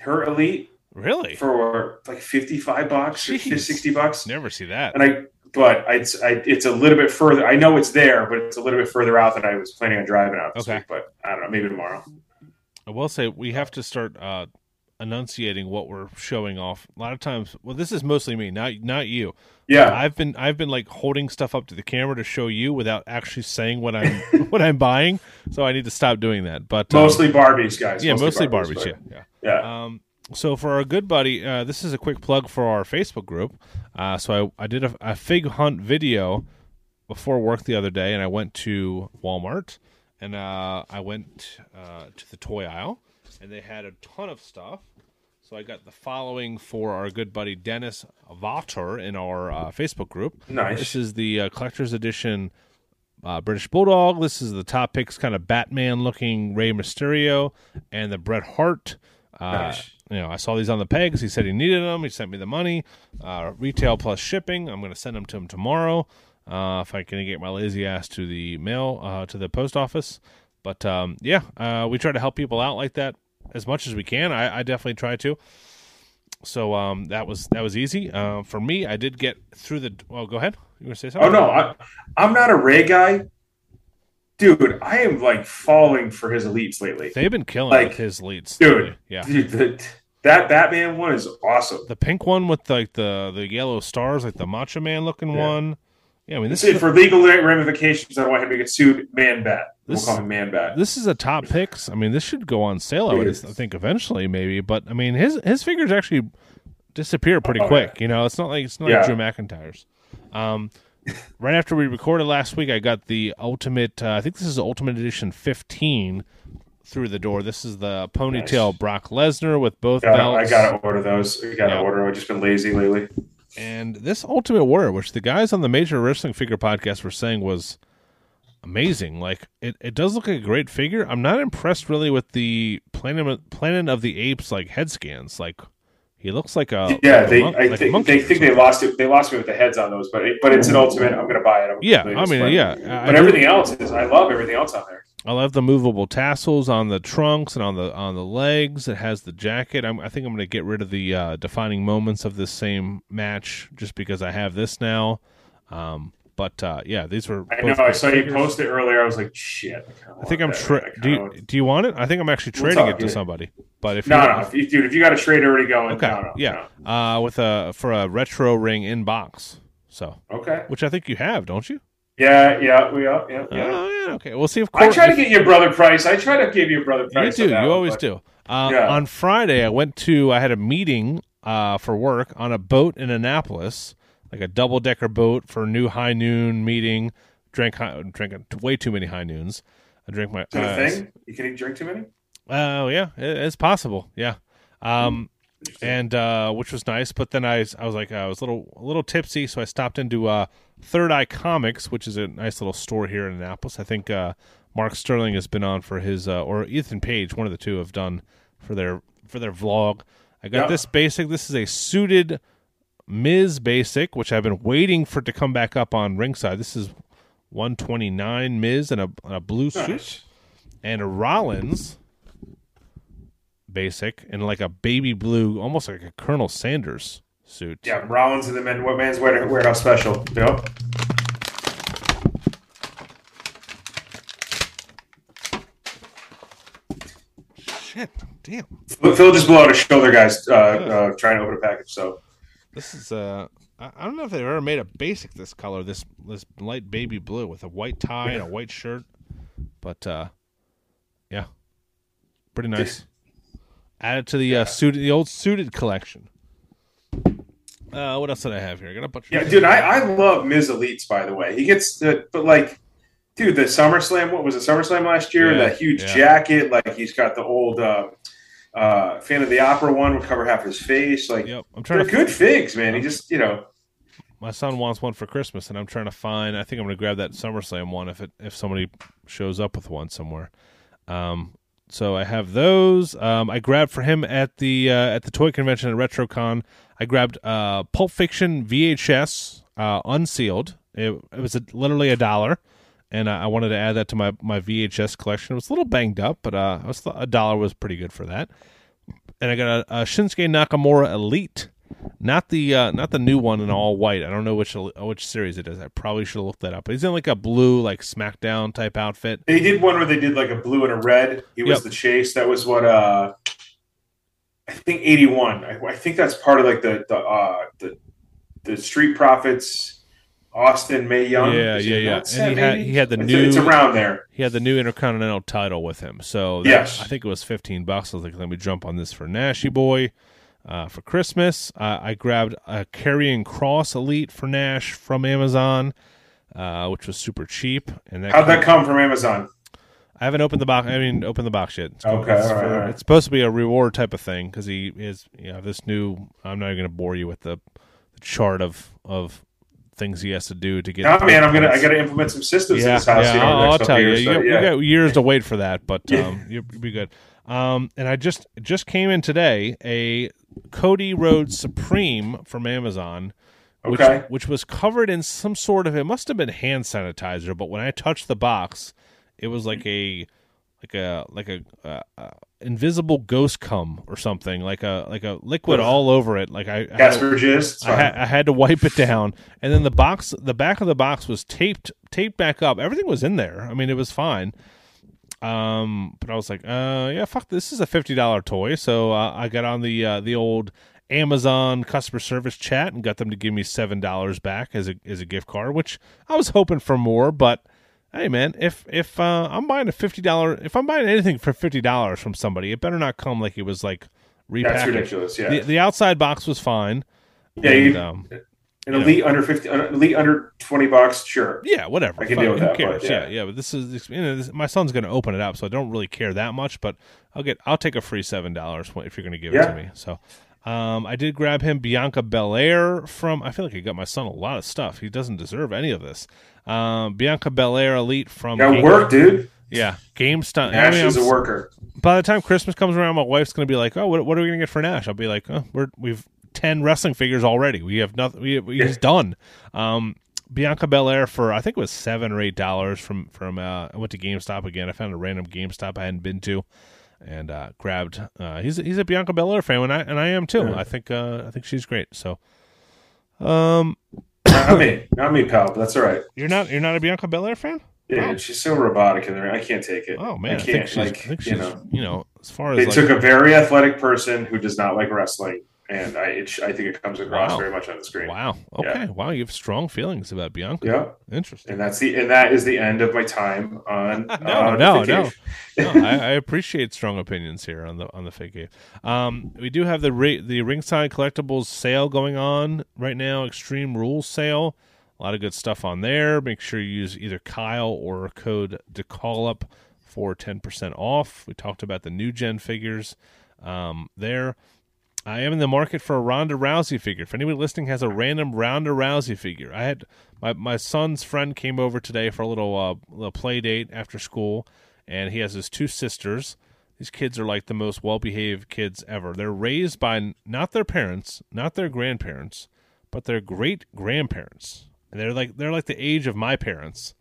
her elite, Really? for like 55 bucks or 60 bucks. Never see that. And I, but it's, I, it's a little bit further. I know it's there, but it's a little bit further out than I was planning on driving out this Okay. week. But I don't know, maybe tomorrow. I will say we have to start uh, enunciating what we're showing off. A lot of times, well, this is mostly me, not not you. Yeah, I've been I've been like holding stuff up to the camera to show you without actually saying what I'm [LAUGHS] what I'm buying. So I need to stop doing that. But um, mostly Barbies, guys. yeah, mostly Barbies. Barbies. but- Yeah, yeah. yeah. Um, so for our good buddy, uh, this is a quick plug for our Facebook group. Uh, so I, I did a, a fig hunt video before work the other day, and I went to Walmart and uh, I went uh, to the toy aisle, and they had a ton of stuff. So I got the following for our good buddy Dennis Vater in our uh, Facebook group. Nice. This is the uh, collector's edition uh, British Bulldog. This is the top picks kind of Batman looking Rey Mysterio and the Bret Hart. Uh, Nice. You know, I saw these on the pegs. He said he needed them. He sent me the money, uh, retail plus shipping. I'm going to send them to him tomorrow uh, if I can get my lazy ass to the mail uh, to the post office. But um, yeah, uh, we try to help people out like that as much as we can. I, I definitely try to. So um, that was that was easy uh, for me. I did get through the. Well, go ahead. You want to say something? Oh no, I, I'm not a Rey guy, dude. I am like falling for his elites lately, They've been killing Like, with his leads, dude. Yeah, Dude, the, that Batman one is awesome. the pink one with like the the yellow stars, like the Macho Man looking Yeah. one. Yeah, I mean this This is for legal ramifications. I don't want him to get sued. Man Bat. We'll This- call him Man Bat. this is a top picks. I mean, this should go on sale. I would think eventually, maybe. But I mean, his his figures actually disappear pretty Oh, quick. You know, it's not like it's not like Drew McIntyre's. Um, right after we recorded last week, I got the ultimate. Uh, I think this is Ultimate Edition 15 through the door. This is the ponytail Nice. Brock Lesnar with both Gotta- belts. I gotta order those. I gotta Yeah. order. I've just been lazy lately. And this Ultimate Warrior, which the guys on the Major Wrestling Figure podcast were saying was amazing. Like it, it does look like a great figure. I'm not impressed really with the Planet Planet of the Apes like head scans. Like, He looks like a yeah. like a they I like think they think they lost it. They lost me with the heads on those, but it, but it's an ultimate. I'm gonna buy it. I'm Yeah, I mean, yeah. But I everything else is. I love everything else on there. I love the movable tassels on the trunks and on the on the legs. It has the jacket. I'm, I think I'm going to get rid of the uh, defining moments of this same match just because I have this now. Um, but uh, yeah, these were. I know. I saw you post it earlier. I was like, shit. I think I'm. tra- do you do you want it? I think I'm actually We'll trading talk, it to yeah. somebody. But if No, you no, if you, dude. If you got a trade already going, okay, no, no, yeah, uh, with a for a retro ring in box. So. Okay. which I think you have, don't you? Yeah, yeah, we are. Yeah, yeah. Oh yeah, okay. We'll see if I try to get you a brother price. I try to give you brother price. You do. You always do. Uh, Yeah. On Friday, I went to. I had a meeting uh, for work on a boat in Annapolis, like a double decker boat for a new high noon meeting. Drank high, drank way too many high noons. I drank my. Is that a uh, thing? You can drink too many? Oh yeah, it, it's possible. Yeah. Um, and uh, which was nice. But then I, I was like, I was a little, a little tipsy, so I stopped into uh, Third Eye Comics, which is a nice little store here in Annapolis. I think uh, Mark Sterling has been on for his, uh, or Ethan Page, one of the two have done for their for their vlog. I got Yeah. this basic. This is a suited Miz basic, which I've been waiting for to come back up on ringside. This is 129 Miz in a, in a blue suit Nice. and a Rollins basic in like a baby blue, almost like a Colonel Sanders suit. Yeah, Rollins and the men, what man's wear- warehouse special? Yep. Shit, damn. Phil Phil just blew out his shoulder, guys, uh, uh, trying to open a package. So This is uh I don't know if they've ever made a basic this color, this this light baby blue with a white tie and a white shirt. But uh yeah. Pretty nice. Add it to the uh suited the old suited collection. Uh what else did I have here? I got a bunch of yeah, dude, I, I love Miz Elites. By the way, he gets the but like, dude, the SummerSlam. What was it? SummerSlam last year. Yeah, that huge yeah. jacket. Like he's got the old uh, uh, Phantom of the Opera one would cover half his face. Like Yep. I'm they're trying to good figs, man. He just you know. my son wants one for Christmas, and I'm trying to find. I think I'm going to grab that SummerSlam one if it if somebody shows up with one somewhere. Um, so I have those. Um, I grabbed for him at the uh, at the toy convention at RetroCon. I grabbed uh, Pulp Fiction VHS uh, unsealed. It, it was a, literally a dollar, and I, I wanted to add that to my my VHS collection. It was a little banged up, but uh, I was a dollar was pretty good for that. And I got a, a Shinsuke Nakamura Elite not the uh, not the new one in all white. I don't know which which series it is. I probably should have looked that up. But he's in like a blue like SmackDown type outfit. They did one where they did like a blue and a red. He was Yep. the chase. That was what uh I think eighty one. I, I think that's part of like the the uh the the Street Profits Austin May Young. Yeah, Is yeah, yeah. And he set, had- he had the It's- new- It's around there. He had the new Intercontinental title with him. So that, Yes. I think it was fifteen bucks. I was like, let me jump on this for Nashy Boy. Uh, for Christmas, uh, I grabbed a Karrion Kross Elite for Nash from Amazon, uh, which was super cheap. And that How'd that come from Amazon? I haven't opened the box. I mean, opened the box yet. It's, Okay, it's, all right, for- all right. it's supposed to be a reward type of thing because he is, you know, this new. I'm not even going to bore you with the, the chart of of things he has to do to get. Oh man, I'm gonna I gotta implement some systems in Yeah, this house. yeah. you know, I'll, I'll tell you, you, so, got, you yeah. got years to wait for that, but Yeah. um, you'll be good. Um, and I just just came in today a Cody Rhodes Supreme from Amazon. Which, Okay. which was covered in some sort of it must have been hand sanitizer, but when I touched the box, it was like a like a like a uh, uh, invisible ghost cum or something like a like a liquid all over it. Like I, I had to- Casper it's I had, I had to wipe it down, and then the box, the back of the box was taped, taped back up. Everything was in there. I mean, it was fine. Um, but I was like, uh, yeah, fuck, this is a fifty dollar toy. So uh, I got on the uh, the old Amazon customer service chat and got them to give me seven dollars back as a as a gift card, which I was hoping for more, but. Hey man, if if uh, I'm buying a fifty dollar, if I'm buying anything for fifty dollars from somebody, it better not come like it was like repackaged. That's ridiculous. Yeah, The, the outside box was fine. yeah. And, You, um, an elite under fifty, an elite under twenty bucks. Sure. yeah, whatever. I can Fuck, deal with who that, cares? yeah. yeah. yeah, But this is, you know, this, my son's going to open it up, so I don't really care that much. But I'll get, I'll take a free seven dollars if you're going to give it to me. So, um, I did grab him Bianca Belair from. I feel like I got my son a lot of stuff. He doesn't deserve any of this. Um, Bianca Belair Elite from. Got Game- work, dude. Yeah, GameStop. I Nash mean, is I'm a worker. by the time Christmas comes around, my wife's going to be like, "Oh, what, what are we going to get for Nash?" I'll be like, "Oh, we're we've ten wrestling figures already. We have nothing. We we he's done." Um, Bianca Belair for I think it was seven or eight dollars from from uh, I went to GameStop again. I found a random GameStop I hadn't been to, and uh, grabbed. Uh, he's he's a Bianca Belair fan, and I and I am too. Yeah. I think uh, I think she's great. So, um, not me, not me, pal. But that's all right. you're not you're not a Bianca Belair fan? Yeah, she's so robotic in there. I can't take it. Oh man, I I, can't. think she's, like I think she's you know, you know as far as they like, took a very athletic person who does not like wrestling, and I it, I think it comes across Wow. very much on the screen. wow okay wow you have strong feelings about Bianca. Yeah, Interesting. and that's the and that is the end of my time on. [LAUGHS] No, uh, no, no. no, I, I appreciate strong opinions here on the on the fake game. Um, we do have the ri- the ringside collectibles sale going on right now. Extreme Rules sale. A lot of good stuff on there. Make sure you use either Kyle or code to call up for ten percent off. We talked about the new gen figures um, there. I am in the market for a Ronda Rousey figure. If anyone listening has a random Ronda Rousey figure, I had my my son's friend came over today for a little uh, little play date after school, and he has his two sisters. These kids are like the most well behaved kids ever. They're raised by not their parents, not their grandparents, but their great grandparents. And they're like they're like the age of my parents.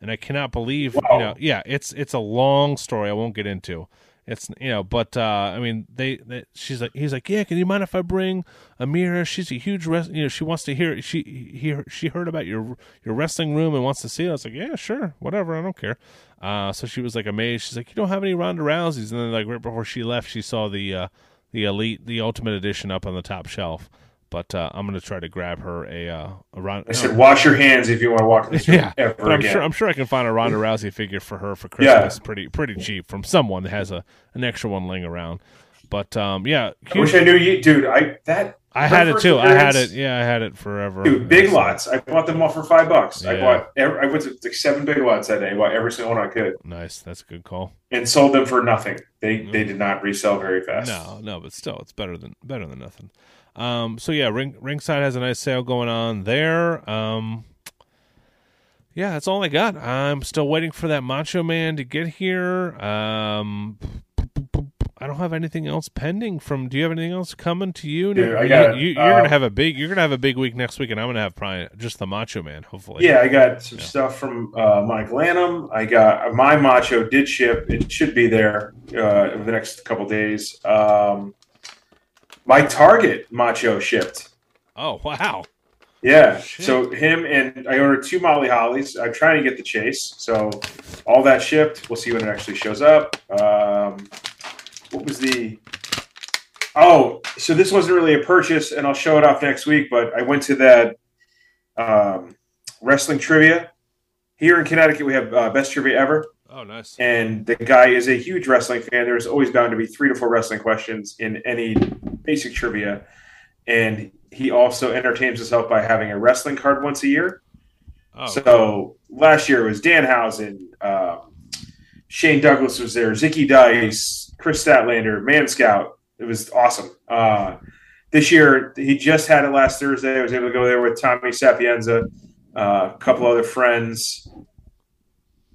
And I cannot believe you know yeah, it's it's a long story I won't get into. It's you know, but uh, I mean, they, they. She's like, he's like, yeah. Can you mind if I bring Amira? She's a huge rest. You know, she wants to hear. She he she heard about your your wrestling room and wants to see it. I was like, yeah, sure, whatever. I don't care. Uh, so she was like amazed. She's like, you don't have any Ronda Rouseys. And then like right before she left, she saw the uh, the elite, the ultimate edition up on the top shelf. But uh, I'm gonna try to grab her a uh, a. I said, wash your hands if you want to walk in this [LAUGHS] room Yeah, ever but I'm again. sure I'm sure I can find a Ronda Rousey figure for her for Christmas, Yeah. Pretty pretty cheap from someone that has a an extra one laying around. But um, yeah, I wish I knew you, dude. I that I had it too. I had it. Yeah, I had it forever. Dude, big So- lots. I bought them all for five bucks. I bought. Every, I went to like seven big lots that day. I bought every single one I could Nice. That's a good call. and sold them for nothing. They they did not resell very fast. No, no, but still, it's better than better than nothing. Um, so yeah, Ring, Ringside has a nice sale going on there. Um, yeah, that's all I got. I'm still waiting for that Macho Man to get here. Um, I don't have anything else pending. From do you have anything else coming to you? Dude, I you, got, you, are uh, gonna have a big. You're gonna have a big week next week, and I'm gonna have probably just the Macho Man. Hopefully, Yeah, I got some Yeah. stuff from uh, Mike Lanham. I got my macho did ship. It should be there uh, in the next couple days. Um, my Target macho shipped. Oh wow. Yeah. Shit. So him and I ordered two Molly Hollies. I'm trying to get the chase. So all that shipped. We'll see when it actually shows up. Um, what was the? Oh, so this wasn't really a purchase, and I'll show it off next week. But I went to that um, wrestling trivia here in Connecticut. We have uh, best trivia ever, Oh nice. and the guy is a huge wrestling fan. There's always bound to be three to four wrestling questions in any basic trivia, and he also entertains himself by having a wrestling card once a year. Oh So last year it was Danhausen, um, Shane Douglas was there, Zicky Dice, Kris Statlander, Man Scout. It was awesome. Uh, this year he just had it last Thursday. I was able to go there with Tommy Sapienza, uh, a couple other friends,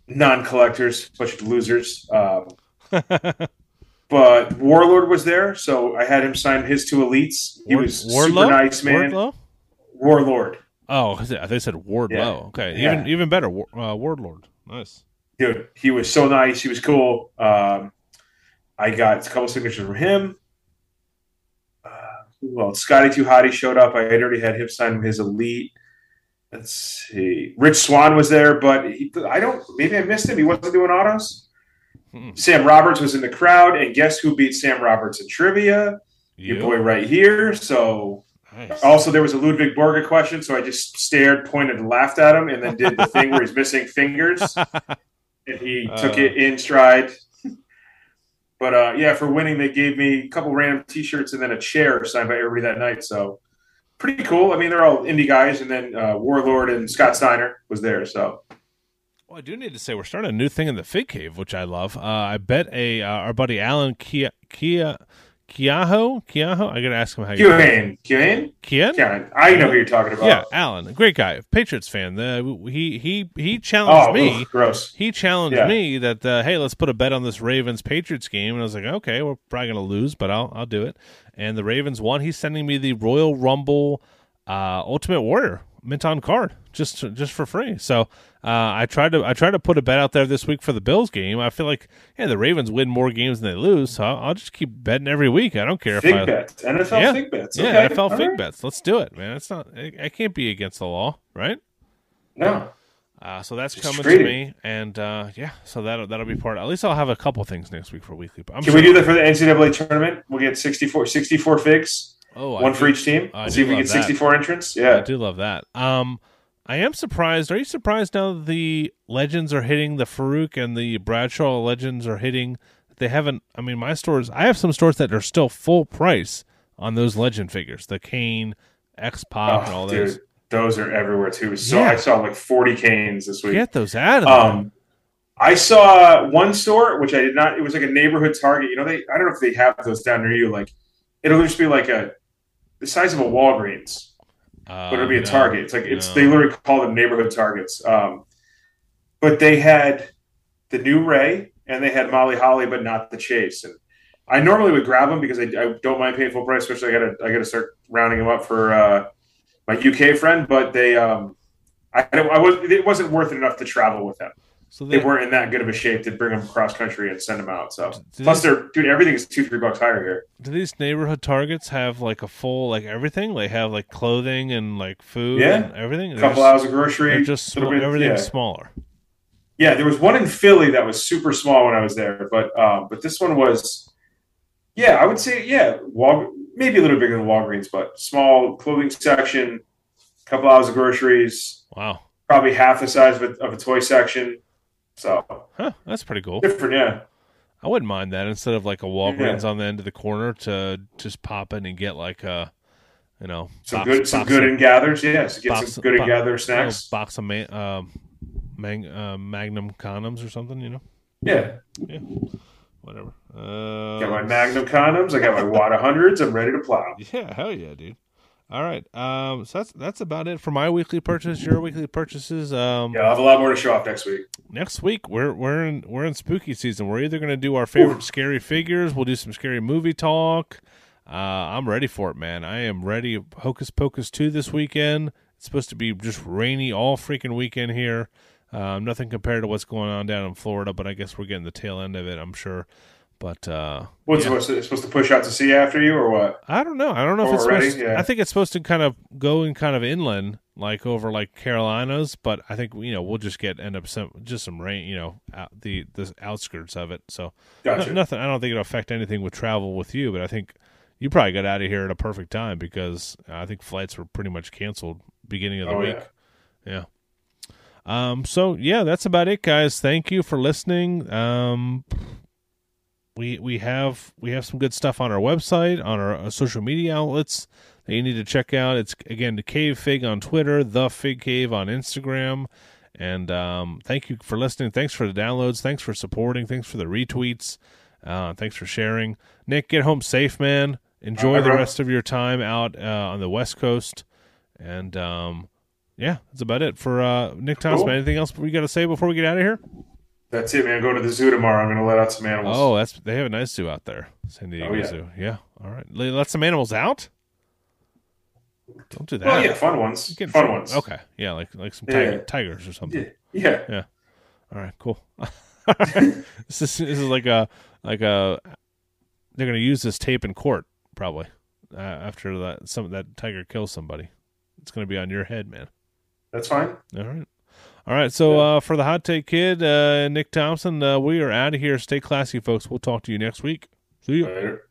non-collectors, bunch of losers. Um, [LAUGHS] but Warlord was there, so I had him sign his two elites. He Ward- was Wardlow? super nice, man. Wardlow? Warlord. Oh, they said Wardlow. Yeah. Okay, Yeah. even even better, War- uh, Wardlord. Nice. dude, he was so nice. He was cool. Um, I got a couple signatures from him. Uh, well, Scotty Too Hottie showed up. I had already had him sign his elite. Let's see. Rich Swann was there, but he, I don't. Maybe I missed him. He wasn't doing autos. Hmm. Sam Roberts was in the crowd, and guess who beat Sam Roberts in trivia? Your boy right here. So Nice. also, there was a Ludwig Borga question, so I just stared, pointed, laughed at him, and then did the thing where he's missing fingers, [LAUGHS] and he took Uh. it in stride. But uh, yeah, for winning, they gave me a couple random T-shirts and then a chair signed by everybody that night. So pretty cool. I mean, they're all indie guys, and then uh, Warlord and Scott Steiner was there. So Well, I do need to say we're starting a new thing in the Fig Cave, which I love. Uh, I bet a uh, our buddy Alan Kia Kia Keaho. Keaho. I gotta ask him how you. Keohane? Kien. Keohane. I know who you're talking about. Yeah, Alan, great guy, Patriots fan. The, he he he challenged Oh, me. oof, gross. He challenged Yeah. me that uh, hey, let's put a bet on this Ravens Patriots game, and I was like, okay, we're probably gonna lose, but I'll I'll do it. And the Ravens won. He's sending me the Royal Rumble uh, Ultimate Warrior mint on card just just for free. So uh, I tried to I tried to put a bet out there this week for the Bills game. I feel like yeah, the Ravens win more games than they lose, so I'll, I'll just keep betting every week. I don't care if Fig I bets. NFL Yeah. fig bets. yeah NFL all fig right. bets. Let's do it, man. It's not I, I can't be against the law, right? No. Uh, so that's Just coming to me, and uh, yeah, so that'll that'll be part. At least I'll have a couple things next week for weekly. I'm Can sure- we do that for the NCAA tournament? We'll get 64, 64 figs, Oh, I one do- for each team. I See if we get that. 64 entrants. Yeah, I do love that. Um, I am surprised. Are you surprised now that the legends are hitting the Farouk and the Bradshaw legends are hitting? They haven't. I mean, my stores. I have some stores that are still full price on those legend figures. The Kane, X Pac, and all Oh, those. dude, those are everywhere too. So Yeah. I saw like 40 Kanes this week. Get those out of. Um, I saw one store which I did not. It was like a neighborhood Target. You know, they I don't know if they have those down near you. Like it'll just be like a the size of a Walgreens, Uh, but it'll be a no. Target. It's like it's no. they literally call them neighborhood Targets. Um, but they had the new Rey and they had Molly Holly, but not the Chase. And I normally would grab them because I, I don't mind paying full price. Especially I gotta I gotta start rounding them up for uh, my UK friend. But they um, I, I was it wasn't worth it enough to travel with them So they they, weren't in that good of a shape to bring them cross country and send them out. So plus, these, they're dude, everything is two three bucks higher here. do these neighborhood targets have like a full like everything? They have like clothing and like food Yeah. and everything. A couple hours of grocery, just sm- bit- everything's yeah. smaller. Yeah, there was one in Philly that was super small when I was there, but um, but this one was, yeah, I would say yeah, Wal- maybe a little bigger than Walgreens, but small clothing section, couple hours of groceries, Wow. probably half the size of a, of a toy section. So Huh, that's pretty cool. different, yeah. I wouldn't mind that instead of like a Walgreens on the end of the corner to just pop in and get like a, you know, Some box- good, some good of- and gathers. Yes, get box- some good and gather snacks. box of um, mang- uh, Magnum condoms or something, you know, Yeah. Yeah, whatever. Uh, got my Magnum condoms. I got my Wada hundreds. I'm ready to plow. [LAUGHS] Yeah, hell yeah, dude. All right, um, so that's that's about it for my weekly purchase. Your weekly purchases. Um, Yeah, I'll have a lot more to show off next week. next week we're we're in we're in spooky season. We're either gonna do our favorite scary figures. We'll do some scary movie talk. Uh, I'm ready for it, man. I am ready. Hocus Pocus two this weekend. It's supposed to be just rainy all freaking weekend here. Um, nothing compared to what's going on down in Florida, but I guess we're getting the tail end of it. I'm sure. But uh, What's Yeah. supposed, to, supposed to push out to sea after you, or what? I don't know. I don't know if it's Already? supposed. Yeah. I think it's supposed to kind of go in kind of inland, like over like Carolinas. But I think you know we'll just get end up some just some rain, you know, out the the outskirts of it. So no- Gotcha. nothing. I don't think it'll affect anything with travel with you. But I think you probably got out of here at a perfect time because I think flights were pretty much canceled beginning of the Oh, week. yeah. Yeah. Um. So yeah, that's about it, guys. Thank you for listening. Um. We we have we have some good stuff on our website, on our uh, social media outlets that you need to check out. It's again the Cave Fig on Twitter, the Fig Cave on Instagram, and um, thank you for listening. Thanks for the downloads. Thanks for supporting. Thanks for the retweets. Uh, thanks for sharing. Nick, get home safe, man. Enjoy right, the bro. rest of your time out uh, on the West Coast, and um, yeah, that's about it for uh, Nick Thompson. Cool. Anything else we got to say before we get out of here? That's it, man. Go to the zoo tomorrow. I'm going to let out some animals. Oh, that's they have a nice zoo out there, San Diego Oh, yeah. Zoo. Yeah, all right. Let some animals out. Don't do that. well, yeah, fun ones. Get- Fun ones. Okay, yeah, like like some Yeah. tigers or something. Yeah. Yeah. All right, cool. [LAUGHS] this is this is like a like a they're gonna use this tape in court probably uh, after that some that tiger kills somebody. It's gonna be on your head, man. That's fine. All right. All right. So uh, for the hot take kid, uh, Nick Thompson, uh, we are out of here. Stay classy, folks. We'll talk to you next week. See you. Later.